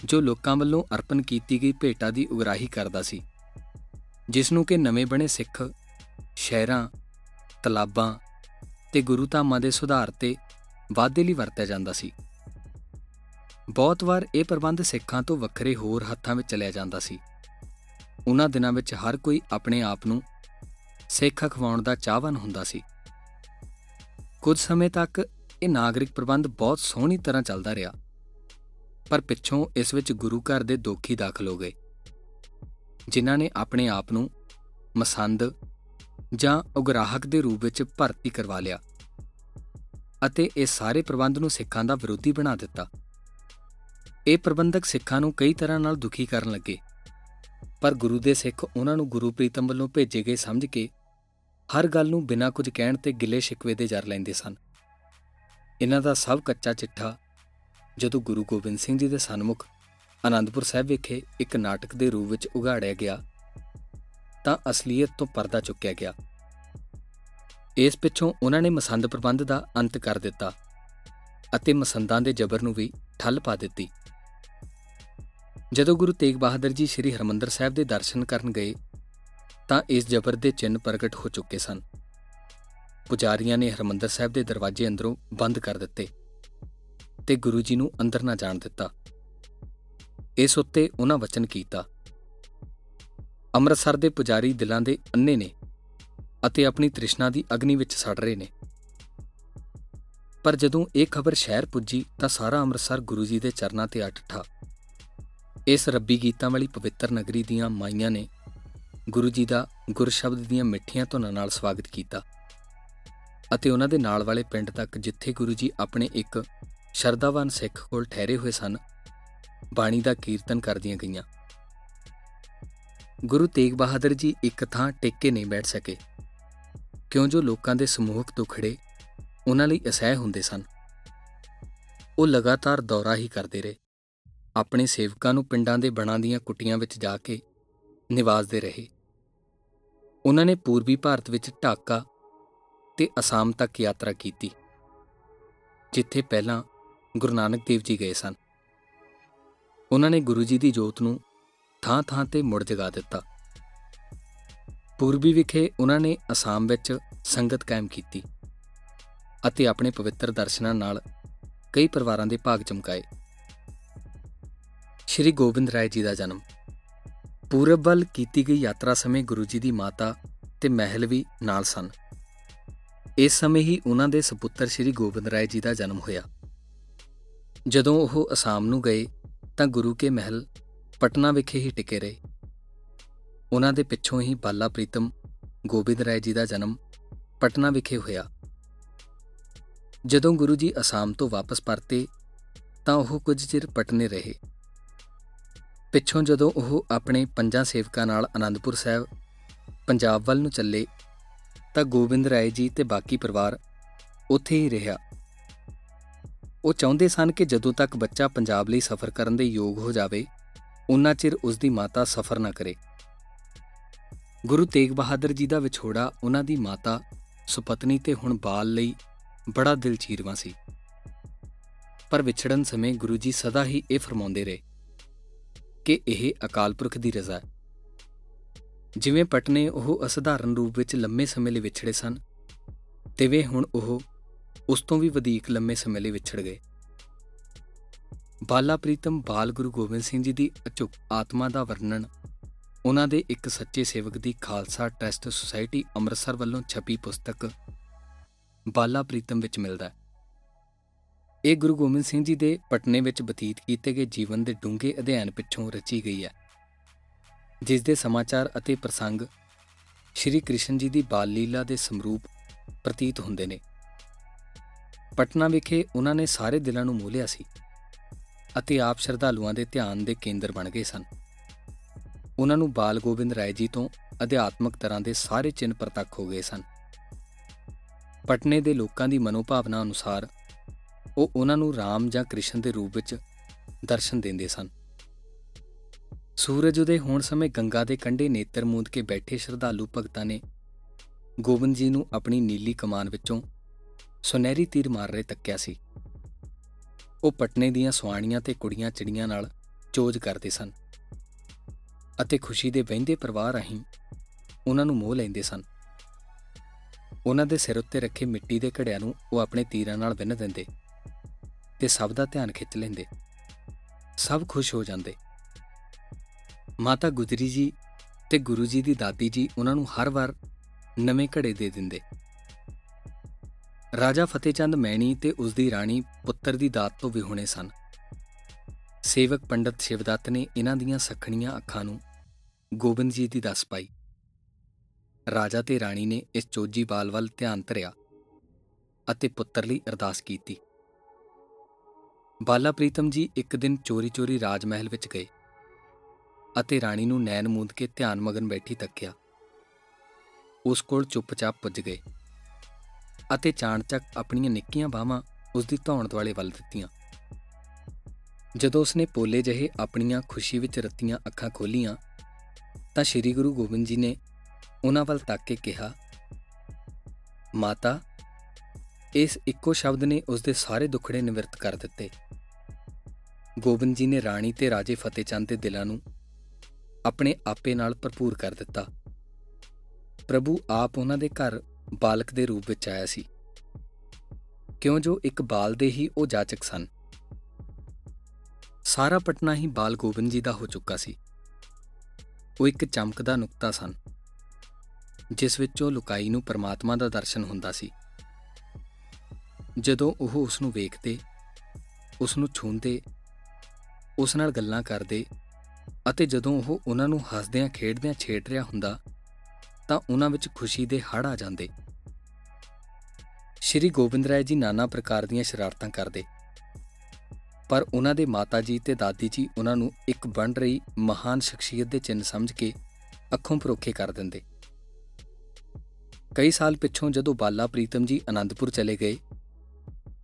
ਜੋ ਲੋਕਾਂ ਵੱਲੋਂ ਅਰਪਣ ਕੀਤੀ ਗਈ ਭੇਟਾ ਦੀ ਉਗਰਾਹੀ ਕਰਦਾ ਸੀ, ਜਿਸ ਨੂੰ ਕਿ ਨਵੇਂ ਬਣੇ ਸਿੱਖ ਸ਼ਹਿਰਾਂ, ਤਲਾਬਾਂ ਤੇ ਗੁਰੂ ਧਾਮਾਂ ਦੇ ਸੁਧਾਰ ਤੇ ਵਾਧੇ ਲਈ ਵਰਤਿਆ ਜਾਂਦਾ ਸੀ। ਬਹੁਤ ਵਾਰ ਇਹ ਪ੍ਰਬੰਧ ਸਿੱਖਾਂ ਤੋਂ ਵੱਖਰੇ ਹੋਰ ਹੱਥਾਂ ਵਿੱਚ ਚਲਿਆ ਜਾਂਦਾ ਸੀ। ਉਹਨਾਂ ਦਿਨਾਂ ਵਿੱਚ ਹਰ ਕੋਈ ਆਪਣੇ ਆਪ ਨੂੰ ਸਿੱਖ ਅਖਵਾਉਣ ਦਾ ਚਾਹਵਾਨ ਹੁੰਦਾ ਸੀ। ਕੁਝ ਸਮੇਂ ਤੱਕ ਇਹ ਨਾਗਰਿਕ ਪ੍ਰਬੰਧ ਬਹੁਤ ਸੋਹਣੀ ਤਰ੍ਹਾਂ ਚੱਲਦਾ ਰਿਹਾ। ਪਰ ਪਿੱਛੋਂ ਇਸ ਵਿੱਚ ਗੁਰੂ ਘਰ ਦੇ ਦੋਖੀ ਦਾਖਲ ਹੋ ਗਏ। ਜਿਨ੍ਹਾਂ ਨੇ ਆਪਣੇ ਆਪ ਨੂੰ ਮਸੰਦ ਜਾਂ ਉਗਰਾਹਕ ਦੇ ਰੂਪ ਵਿੱਚ ਭਰਤੀ ਕਰਵਾ ਲਿਆ ਅਤੇ ਇਹ ਸਾਰੇ ਪ੍ਰਬੰਧ ਨੂੰ ਸਿੱਖਾਂ ਦਾ ਵਿਰੋਧੀ ਬਣਾ ਦਿੱਤਾ। ਇਹ ਪ੍ਰਬੰਧਕ ਸਿੱਖਾਂ ਨੂੰ ਕਈ ਤਰ੍ਹਾਂ ਨਾਲ ਦੁਖੀ ਕਰਨ ਲੱਗੇ। ਪਰ ਗੁਰੂ ਦੇ ਸਿੱਖ ਉਹਨਾਂ ਨੂੰ ਗੁਰੂ ਪ੍ਰੀਤਮ ਵੱਲੋਂ ਭੇਜੇ ਗਏ ਸਮਝ ਕੇ ਹਰ ਗੱਲ ਨੂੰ ਬਿਨਾਂ ਕੁਝ ਕਹਿਣ ਤੇ ਗਿਲੇ ਸ਼ਿਕਵੇ ਦੇ ਜਰ ਲੈਂਦੇ ਸਨ। ਇਹਨਾਂ ਦਾ ਸਭ ਕੱਚਾ ਚਿੱਠਾ ਜਦੋਂ ਗੁਰੂ ਗੋਬਿੰਦ ਸਿੰਘ ਜੀ ਦੇ ਸਨਮੁਖ ਆਨੰਦਪੁਰ ਸਾਹਿਬ ਵਿਖੇ ਇੱਕ ਨਾਟਕ ਦੇ ਰੂਪ ਵਿੱਚ ਉਗਾੜਿਆ ਗਿਆ, ਤਾਂ ਅਸਲੀਅਤ ਤੋਂ ਪਰਦਾ ਚੁੱਕਿਆ ਗਿਆ। ਇਸ ਪਿੱਛੋਂ ਉਹਨਾਂ ਨੇ ਮਸੰਦ ਪ੍ਰਬੰਧ ਦਾ ਅੰਤ ਕਰ ਦਿੱਤਾ ਅਤੇ ਮਸੰਦਾਂ ਦੇ ਜ਼ਬਰ ਨੂੰ ਵੀ ਠੱਲ ਪਾ ਦਿੱਤੀ। ਜਦੋਂ ਗੁਰੂ ਤੇਗ ਬਹਾਦਰ ਜੀ ਸ੍ਰੀ ਹਰਮੰਦਰ ਸਾਹਿਬ ਦੇ ਦਰਸ਼ਨ ਕਰਨ ਗਏ, ਤਾਂ ਇਸ ਜ਼ਬਰ ਦੇ ਚਿੰਨ ਪ੍ਰਗਟ ਹੋ ਚੁੱਕੇ ਸਨ। ਪੁਜਾਰੀਆਂ ਨੇ ਹਰਮੰਦਰ ਸਾਹਿਬ ਦੇ ਦਰਵਾਜ਼ੇ ਅੰਦਰੋਂ ਬੰਦ ਕਰ ਦਿੱਤੇ ਤੇ ਗੁਰੂ ਜੀ ਨੂੰ ਅੰਦਰ ਨਾ ਜਾਣ ਦਿੱਤਾ। ਇਸ ਉੱਤੇ ਉਹਨਾਂ ਵਚਨ ਕੀਤਾ, ਅੰਮ੍ਰਿਤਸਰ ਦੇ ਪੁਜਾਰੀ ਦਿਲਾਂ ਦੇ ਅੰਨੇ ਨੇ ਅਤੇ ਆਪਣੀ ਤ੍ਰਿਸ਼ਨਾ ਦੀ ਅਗਨੀ ਵਿੱਚ ਸੜ ਰਹੇ ਨੇ। ਪਰ ਜਦੋਂ ਇਹ ਖਬਰ ਸ਼ਹਿਰ ਪੁੱਜੀ ਤਾਂ ਸਾਰਾ ਅੰਮ੍ਰਿਤਸਰ ਗੁਰੂ ਜੀ ਦੇ ਚਰਨਾਂ ਤੇ ਅਟਠਾ। ਇਸ ਰੱਬੀ ਗੀਤਾਂ ਵਾਲੀ ਪਵਿੱਤਰ ਨਗਰੀ ਦੀਆਂ ਮਾਈਆਂ ਨੇ ਗੁਰੂ ਜੀ ਦਾ ਗੁਰ ਸ਼ਬਦ ਦੀਆਂ ਮਿੱਠੀਆਂ ਧੁਨਾਂ ਨਾਲ ਸਵਾਗਤ ਕੀਤਾ। ਅਤੇ ਉਹਨਾਂ ਦੇ ਨਾਲ ਵਾਲੇ ਪਿੰਡ ਤੱਕ ਜਿੱਥੇ ਗੁਰੂ ਜੀ ਆਪਣੇ ਇੱਕ ਸ਼ਰਦਾਵਾਨ ਸਿੱਖ ਕੋਲ ਠਹਿਰੇ ਹੋਏ ਸਨ, ਬਾਣੀ ਦਾ ਕੀਰਤਨ ਕਰਦੀਆਂ ਗਈਆਂ। ਗੁਰੂ ਤੇਗ ਬਹਾਦਰ ਜੀ ਇੱਕ ਥਾਂ ਟਿਕ ਕੇ ਨਹੀਂ ਬੈਠ ਸਕੇ। ਕਿਉਂ ਜੋ ਲੋਕਾਂ ਦੇ ਸਮੂਹਕ ਦੁਖੜੇ ਉਹਨਾਂ ਲਈ ਅਸਹਿ ਹੁੰਦੇ ਸਨ। ਉਹ ਲਗਾਤਾਰ ਦੌਰਾ ਹੀ ਕਰਦੇ ਰਹੇ। ਆਪਣੇ ਸੇਵਕਾਂ ਨੂੰ ਪਿੰਡਾਂ ਦੇ ਬਣਾ ਦੀਆਂ ਕੁੱਟੀਆਂ ਵਿੱਚ ਜਾ ਕੇ ਨਿਵਾਸਦੇ ਰਹੇ। ਉਹਨਾਂ ਨੇ ਪੂਰਬੀ ਭਾਰਤ ਵਿੱਚ ਢਾਕਾ ਤੇ ਅਸਾਮ ਤੱਕ ਯਾਤਰਾ ਕੀਤੀ, ਜਿੱਥੇ ਪਹਿਲਾਂ ਗੁਰੂ ਨਾਨਕ ਦੇਵ ਜੀ ਗਏ ਸਨ। ਉਹਨਾਂ ਨੇ ਗੁਰੂ ਜੀ ਦੀ ਜੋਤ ਨੂੰ ਥਾਂ-ਥਾਂ ਤੇ ਮੁੜ ਜਗਾ ਦਿੱਤਾ। ਪੂਰਬੀ ਵਿਖੇ ਉਹਨਾਂ ਨੇ ਅਸਾਮ ਵਿੱਚ ਸੰਗਤ ਕਾਇਮ ਕੀਤੀ ਅਤੇ ਆਪਣੇ ਪਵਿੱਤਰ ਦਰਸ਼ਨਾਂ ਨਾਲ ਕਈ ਪਰਿਵਾਰਾਂ ਦੇ ਭਾਗ ਚਮਕਾਏ। ਸ਼੍ਰੀ ਗੋਬਿੰਦ ਰਾਏ ਜੀ ਦਾ ਜਨਮ। ਪੂਰਬ ਵੱਲ ਕੀਤੀ ਗਈ ਯਾਤਰਾ ਸਮੇਂ ਗੁਰੂ ਜੀ ਦੀ ਮਾਤਾ ਤੇ ਮਹਿਲ ਵੀ ਨਾਲ ਸਨ। ਇਸ ਸਮੇਂ ਹੀ ਉਹਨਾਂ ਦੇ ਸੁਪੁੱਤਰ ਸ਼੍ਰੀ ਗੋਬਿੰਦ ਰਾਏ ਜੀ ਦਾ ਜਨਮ ਹੋਇਆ। ਜਦੋਂ ਉਹ ਅਸਾਮ ਨੂੰ ਗਏ, ਤਾਂ ਗੁਰੂ ਕੇ ਮਹਿਲ ਪਟਨਾ ਵਿਖੇ ਹੀ ਟਿਕੇ ਰਹੇ। ਉਹਨਾਂ ਦੇ ਪਿੱਛੋਂ ਹੀ ਬਾਲਾ ਪ੍ਰੀਤਮ ਗੋਬਿੰਦ ਰਾਏ ਜੀ ਦਾ ਜਨਮ ਪਟਨਾ ਵਿਖੇ ਹੋਇਆ। ਜਦੋਂ ਗੁਰੂ ਜੀ ਅਸਾਮ ਤੋਂ ਵਾਪਸ ਪਰਤੇ, ਤਾਂ ਉਹ ਕੁਝ ਚਿਰ ਪਟਨੇ ਰਹੇ। ਪਿੱਛੋਂ ਜਦੋਂ ਉਹ ਆਪਣੇ ਪੰਜਾਂ ਸੇਵਕਾਂ ਨਾਲ ਆਨੰਦਪੁਰ ਸਾਹਿਬ ਪੰਜਾਬ ਵੱਲ ਨੂੰ ਚੱਲੇ ਤਾਂ ਗੋਬਿੰਦ ਰਾਏ ਜੀ ਤੇ ਬਾਕੀ ਪਰਿਵਾਰ ਉੱਥੇ ਹੀ ਰਿਹਾ। ਉਹ ਚਾਹੁੰਦੇ ਸਨ ਕਿ ਜਦੋਂ ਤੱਕ ਬੱਚਾ ਪੰਜਾਬ ਲਈ ਸਫ਼ਰ ਕਰਨ ਦੇ ਯੋਗ ਹੋ ਜਾਵੇ ਉਨਾ ਚਿਰ ਉਸ ਦੀ ਮਾਤਾ ਸਫ਼ਰ ਨਾ ਕਰੇ। ਗੁਰੂ ਤੇਗ ਬਹਾਦਰ ਜੀ ਦਾ ਵਿਛੋੜਾ ਉਹਨਾਂ ਦੀ ਮਾਤਾ, ਸੁਪਤਨੀ ਤੇ ਹੁਣ ਬਾਲ ਲਈ ਬੜਾ ਦਿਲ ਚੀਰਵਾ ਸੀ। ਪਰ ਵਿਛੜਨ ਸਮੇਂ ਗੁਰੂ ਜੀ ਸਦਾ ਹੀ ਇਹ ਫਰਮਾਉਂਦੇ ਰਹੇ ਕਿ ਇਹ ਅਕਾਲ ਪੁਰਖ ਦੀ ਰਜ਼ਾ ਹੈ। ਜਿਵੇਂ ਪਟਨੇ ਉਹ ਅਸਧਾਰਨ ਰੂਪ ਵਿੱਚ ਲੰਮੇ ਸਮੇਂ ਲਈ ਵਿਛੜੇ ਸਨ, ਤਿਵੇਂ ਹੁਣ ਉਹ ਉਸ ਤੋਂ ਵੀ ਵਧੇਕ ਲੰਮੇ ਸਮੇਂ ਲਈ ਵਿਛੜ ਗਏ। ਬਾਲਾ ਪ੍ਰੀਤਮ ਬਾਲ ਗੁਰੂ ਗੋਬਿੰਦ ਸਿੰਘ ਜੀ ਦੀ ਅਚੁੱਕ ਆਤਮਾ ਦਾ ਵਰਣਨ ਉਹਨਾਂ ਦੇ ਇੱਕ ਸੱਚੇ ਸੇਵਕ ਦੀ ਖਾਲਸਾ ਟਰਸਟ ਸੁਸਾਇਟੀ ਅੰਮ੍ਰਿਤਸਰ ਵੱਲੋਂ ਛਪੀ ਪੁਸਤਕ ਬਾਲਾ ਪ੍ਰੀਤਮ ਵਿੱਚ ਮਿਲਦਾ ਹੈ। ਇਹ ਗੁਰੂ ਗੋਬਿੰਦ ਸਿੰਘ ਜੀ ਦੇ ਪਟਨੇ ਵਿੱਚ ਬਤੀਤ ਕੀਤੇ ਗਏ ਜੀਵਨ ਦੇ ਡੂੰਘੇ ਅਧਿਐਨ ਪਿੱਛੋਂ ਰਚੀ ਗਈ ਹੈ। ਜਿਸ ਦੇ ਸਮਾਚਾਰ ਅਤੇ ਪ੍ਰਸੰਗ ਸ਼੍ਰੀ ਕ੍ਰਿਸ਼ਨ ਜੀ ਦੀ ਬਾਲ ਲੀਲਾ ਦੇ ਸਮਰੂਪ ਪ੍ਰਤੀਤ ਹੁੰਦੇ ਨੇ। ਪਟਨਾ ਵਿਖੇ ਉਹਨਾਂ ਨੇ ਸਾਰੇ ਦਿਲਾਂ ਨੂੰ ਮੋਹ ਸੀ ਅਤੇ ਆਪ ਸ਼ਰਧਾਲੂਆਂ ਦੇ ਧਿਆਨ ਦੇ ਕੇਂਦਰ ਬਣ ਗਏ ਸਨ। ਉਹਨਾਂ ਨੂੰ ਬਾਲ ਗੋਬਿੰਦ ਰਾਏ ਜੀ ਤੋਂ ਅਧਿਆਤਮਕ ਤਰ੍ਹਾਂ ਦੇ ਸਾਰੇ ਚਿੰਨ ਪ੍ਰਤੱਖ ਹੋ ਗਏ ਸਨ। ਪਟਨੇ ਦੇ ਲੋਕਾਂ ਦੀ ਮਨੋਭਾਵਨਾ ਅਨੁਸਾਰ ਉਹ ਉਹਨਾਂ ਨੂੰ ਰਾਮ ਜਾਂ ਕ੍ਰਿਸ਼ਨ ਦੇ ਰੂਪ ਵਿੱਚ ਦਰਸ਼ਨ ਦਿੰਦੇ ਸਨ। ਸੂਰਜ ਉਦੇ ਹੋਣ ਸਮੇਂ ਗੰਗਾ ਦੇ ਕੰਢੇ ਨੇਤਰ ਮੂੰਦ ਕੇ ਬੈਠੇ ਸ਼ਰਧਾਲੂ ਭਗਤਾਂ ਨੇ ਗੋਬਿੰਦ ਜੀ ਨੂੰ ਆਪਣੀ ਨੀਲੀ ਕਮਾਨ ਵਿੱਚੋਂ ਸੁਨਹਿਰੀ ਤੀਰ ਮਾਰ ਰਹੇ ਤੱਕਿਆ ਸੀ। ਉਹ ਪਟਨੇ ਦੀਆਂ ਸੁਆਣੀਆਂ ਤੇ ਕੁੜੀਆਂ ਚਿੜੀਆਂ ਨਾਲ ਚੋਜ ਕਰਦੇ ਸਨ ਅਤੇ ਖੁਸ਼ੀ ਦੇ ਵਹਿੰਦੇ ਪ੍ਰਵਾਹ ਰਹੀਂ ਉਹਨਾਂ ਨੂੰ ਮੋਹ ਲੈਂਦੇ ਸਨ। ਉਹਨਾਂ ਦੇ ਸਿਰ ਉੱਤੇ ਰੱਖੇ ਮਿੱਟੀ ਦੇ ਘੜਿਆਂ ਨੂੰ ਉਹ ਆਪਣੇ ਤੀਰਾਂ ਨਾਲ ਵਿੰਨ ਦਿੰਦੇ ਤੇ ਸਭ ਦਾ ਧਿਆਨ ਖਿੱਚ ਲੈਂਦੇ। ਸਭ ਖੁਸ਼ ਹੋ ਜਾਂਦੇ। ਮਾਤਾ ਗੁਜਰੀ ਜੀ ਤੇ ਗੁਰੂ ਜੀ ਦੀ ਦਾਦੀ ਜੀ ਉਹਨਾਂ ਨੂੰ ਹਰ ਵਾਰ ਨਵੇਂ ਘੜੇ ਦੇ ਦਿੰਦੇ। ਰਾਜਾ ਫਤਿਹਚੰਦ ਮੈਣੀ ਤੇ ਉਸ ਦੀ ਰਾਣੀ ਪੁੱਤਰ ਦੀ ਦਾਤ ਤੋਂ ਵਿਹੋਣੇ ਸਨ। ਸੇਵਕ ਪੰਡਤ ਸ਼ਿਵਦੱਤ ਨੇ ਇਹਨਾਂ ਦੀਆਂ ਸਖਣੀਆਂ ਅੱਖਾਂ ਨੂੰ ਗੋਬਿੰਦ ਜੀ ਦੀ ਦੱਸ ਪਾਈ। ਰਾਜਾ ਤੇ ਰਾਣੀ ਨੇ ਇਸ ਚੋਜੀ ਬਾਲ ਵੱਲ ਧਿਆਨ ਧਰਿਆ ਅਤੇ ਪੁੱਤਰ ਲਈ ਅਰਦਾਸ ਕੀਤੀ। ਬਾਲਾ ਪ੍ਰੀਤਮ ਜੀ ਇੱਕ ਦਿਨ ਚੋਰੀ-ਚੋਰੀ ਰਾਜ ਮਹਿਲ ਵਿੱਚ ਗਏ। ਅਤੇ ਰਾਣੀ ਨੂੰ ਨੈਣ ਮੂੰਦ ਕੇ ਧਿਆਨ ਮਗਨ ਬੈਠੀ ਤੱਕਿਆ। ਉਸ ਕੋਲ ਚੁੱਪਚਾਪ ਪੁੱਜ ਗਏ ਅਤੇ ਚਾਣਚੱਕ ਆਪਣੀਆਂ ਨਿੱਕੀਆਂ ਬਾਹਾਂ ਉਸ ਦੀ ਧੌਣ ਦੁਆਲੇ ਵੱਲ ਦਿੱਤੀਆਂ। ਜਦੋਂ ਉਸਨੇ ਪੋਲੇ ਜਿਹੇ ਆਪਣੀਆਂ ਖੁਸ਼ੀ ਵਿੱਚ ਰਤੀਆਂ ਅੱਖਾਂ ਖੋਲੀਆਂ, ਤਾਂ ਸ੍ਰੀ ਗੁਰੂ ਗੋਬਿੰਦ ਜੀ ਨੇ ਉਹਨਾਂ ਵੱਲ ਤੱਕ ਕੇ ਕਿਹਾ, ਮਾਤਾ, ਇਸ ਇੱਕੋ ਸ਼ਬਦ ਨੇ ਉਸ ਦੇ ਸਾਰੇ ਦੁੱਖੜੇ ਨਿਵਰਤ ਕਰ ਦਿੱਤੇ। ਗੋਬਿੰਦ ਜੀ ਨੇ ਰਾਣੀ ਤੇ ਰਾਜੇ ਫਤਿਹਚੰਦ ਦੇ ਦਿਲਾਂ ਨੂੰ ਆਪਣੇ ਆਪੇ ਨਾਲ ਭਰਪੂਰ ਕਰ ਦਿੱਤਾ। ਪ੍ਰਭੂ ਆਪ ਉਹਨਾਂ ਦੇ ਘਰ ਬਾਲਕ ਦੇ ਰੂਪ ਵਿੱਚ ਆਇਆ ਸੀ। ਕਿਉਂ ਜੋ ਇੱਕ ਬਾਲ ਦੇ ਹੀ ਉਹ ਜਾਚਕ ਸਨ। ਸਾਰਾ ਪਟਨਾ ਹੀ ਬਾਲ ਗੋਬਿੰਦ ਜੀ ਦਾ ਹੋ ਚੁੱਕਾ ਸੀ। ਉਹ ਇੱਕ ਚਮਕਦਾ ਨੁਕਤਾ ਸਨ, ਜਿਸ ਵਿੱਚੋਂ ਲੁਕਾਈ ਨੂੰ ਪਰਮਾਤਮਾ ਦਾ ਦਰਸ਼ਨ ਹੁੰਦਾ ਸੀ। ਜਦੋਂ ਉਹ ਉਸ ਨੂੰ ਵੇਖਦੇ ਉਸ ਨੂੰ ਛੂੰਦੇ ਉਸ ਨਾਲ ਗੱਲਾਂ ਕਰਦੇ ਅਤੇ ਜਦੋਂ ਉਹ ਉਹਨਾਂ ਨੂੰ ਹੱਸਦਿਆਂ, ਖੇਡਦਿਆਂ ਛੇੜ ਰਿਹਾ ਹੁੰਦਾ, ਤਾਂ ਉਹਨਾਂ ਵਿੱਚ ਖੁਸ਼ੀ ਦੇ ਹੜ ਆ ਜਾਂਦੇ। ਸ਼੍ਰੀ ਗੋਬਿੰਦ ਰਾਏ ਜੀ ਨਾਨਾ ਪ੍ਰਕਾਰ ਦੀਆਂ ਸ਼ਰਾਰਤਾਂ ਕਰਦੇ। ਪਰ ਉਹਨਾਂ ਦੇ ਮਾਤਾ ਜੀ ਤੇ ਦਾਦੀ ਜੀ ਉਹਨਾਂ ਨੂੰ ਇੱਕ ਬਣ ਰਹੀ ਮਹਾਨ ਸ਼ਖਸੀਅਤ ਦੇ ਚਿੰਨ ਸਮਝ ਕੇ ਅੱਖੋਂ ਪਰੋਖੇ ਕਰ ਦਿੰਦੇ। ਕਈ ਸਾਲ ਪਿੱਛੋਂ ਜਦੋਂ ਬਾਲਾ ਪ੍ਰੀਤਮ ਜੀ ਆਨੰਦਪੁਰ ਚਲੇ ਗਏ,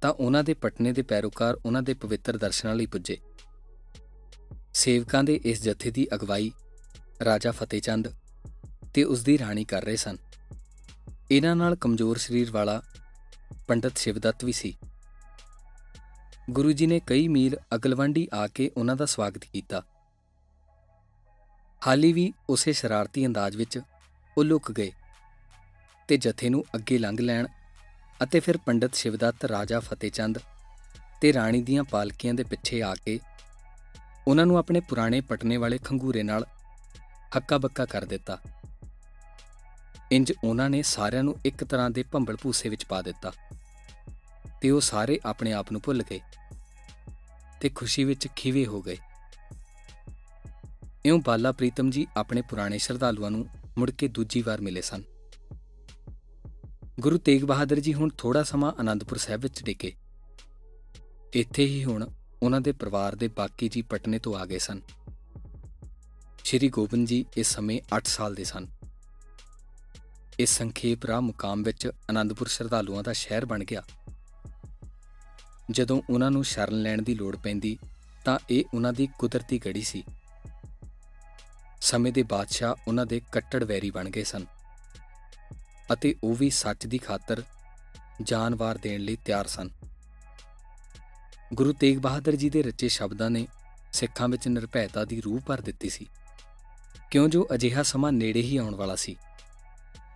ਤਾਂ ਉਹਨਾਂ ਦੇ ਪਟਨੇ ਦੇ ਪੈਰੋਕਾਰ ਉਹਨਾਂ ਦੇ ਪਵਿੱਤਰ ਦਰਸ਼ਨਾਂ ਲਈ ਪੁੱਜੇ। ਸੇਵਕਾਂ ਦੇ ਇਸ ਜਥੇ ਦੀ ਅਗਵਾਈ ਰਾਜਾ ਫਤਿਹਚੰਦ ਤੇ ਉਸ ਦੀ ਰਾਣੀ ਕਰ ਰਹੇ ਸਨ। ਇਹਨਾਂ ਨਾਲ ਕਮਜ਼ੋਰ ਸਰੀਰ ਵਾਲਾ ਪੰਡਤ ਸ਼ਿਵਦੱਤ ਵੀ ਸੀ। ਗੁਰੂ ਜੀ ਨੇ ਕਈ ਮੀਲ ਅਗਲਵੰਡੀ ਆ ਕੇ ਉਹਨਾਂ ਦਾ ਸਵਾਗਤ ਕੀਤਾ। ਹਾਲੀ ਵੀ ਉਸੇ ਸ਼ਰਾਰਤੀ ਅੰਦਾਜ਼ ਵਿੱਚ ਉਹ ਲੁਕ ਗਏ ਤੇ ਜਥੇ ਨੂੰ ਅੱਗੇ ਲੰਘ ਲੈਣ ਅਤੇ ਫਿਰ ਪੰਡਤ ਸ਼ਿਵਦੱਤ, ਰਾਜਾ ਫਤਿਹਚੰਦ ਤੇ ਰਾਣੀ ਦੀਆਂ ਪਾਲਕੀਆਂ ਦੇ ਪਿੱਛੇ ਆ ਕੇ ਉਹਨਾਂ ਨੂੰ ਆਪਣੇ ਪੁਰਾਣੇ ਪਟਨੇ ਵਾਲੇ ਖੰਗੂਰੇ ਨਾਲ ਹੱਕਾ ਬੱਕਾ ਕਰ ਦਿੱਤਾ। ਇੰਜ ਉਹਨਾਂ ਨੇ ਸਾਰਿਆਂ ਨੂੰ ਇੱਕ ਤਰ੍ਹਾਂ ਦੇ ਭੰਬਲ ਭੂਸੇ ਵਿੱਚ ਪਾ ਦਿੱਤਾ ਤੇ ਉਹ ਸਾਰੇ ਆਪਣੇ ਆਪ ਨੂੰ ਭੁੱਲ ਗਏ ਤੇ ਖੁਸ਼ੀ ਵਿੱਚ ਖਿਵੇ ਹੋ ਗਏ। ਇਉਂ ਬਾਲਾ ਪ੍ਰੀਤਮ ਜੀ ਆਪਣੇ ਪੁਰਾਣੇ ਸ਼ਰਧਾਲੂਆਂ ਨੂੰ ਮੁੜ ਕੇ ਦੂਜੀ ਵਾਰ ਮਿਲੇ ਸਨ। ਗੁਰੂ ਤੇਗ ਬਹਾਦਰ ਜੀ ਹੁਣ ਥੋੜਾ ਸਮਾਂ ਆਨੰਦਪੁਰ ਸਾਹਿਬ ਵਿੱਚ ਟਿਕੇ ਇੱਥੇ ਹੀ ਹੁਣ ਉਹਨਾਂ ਦੇ ਪਰਿਵਾਰ ਦੇ ਬਾਕੀ ਜੀ ਪਟਨੇ ਤੋਂ ਆ ਗਏ ਸਨ। ਸ਼੍ਰੀ ਗੋਬਿੰਦ ਜੀ ਇਸ ਸਮੇਂ 8 ਸਾਲ ਦੇ ਸਨ। ਇਸ ਸੰਖੇਪ ਰਾਹ ਮੁਕਾਮ ਵਿੱਚ ਆਨੰਦਪੁਰ ਸ਼ਰਧਾਲੂਆਂ ਦਾ ਸ਼ਹਿਰ ਬਣ ਗਿਆ। ਜਦੋਂ ਉਹਨਾਂ ਨੂੰ ਸ਼ਰਨ ਲੈਣ ਦੀ ਲੋੜ ਪੈਂਦੀ, ਤਾਂ ਇਹ ਉਹਨਾਂ ਦੀ ਕੁਦਰਤੀ ਗੜੀ ਸੀ। ਸਮੇਂ ਦੇ ਬਾਦਸ਼ਾਹ ਉਹਨਾਂ ਦੇ ਕੱਟੜ ਵੈਰੀ ਬਣ ਗਏ ਸਨ। ਅਤੇ ਉਹ ਵੀ ਸੱਚ ਦੀ ਖਾਤਰ ਜਾਨਵਾਰ ਦੇਣ ਲਈ ਤਿਆਰ ਸਨ। ਗੁਰੂ ਤੇਗ ਬਹਾਦਰ ਜੀ ਦੇ ਰਚੇ ਸ਼ਬਦਾਂ ਨੇ ਸਿੱਖਾਂ ਵਿੱਚ ਨਿਰਭੈਤਾ ਦੀ ਰੂਹ ਭਰ ਦਿੱਤੀ ਸੀ। ਕਿਉਂ ਜੋ ਅਜਿਹਾ ਸਮਾਂ ਨੇੜੇ ਹੀ ਆਉਣ ਵਾਲਾ ਸੀ,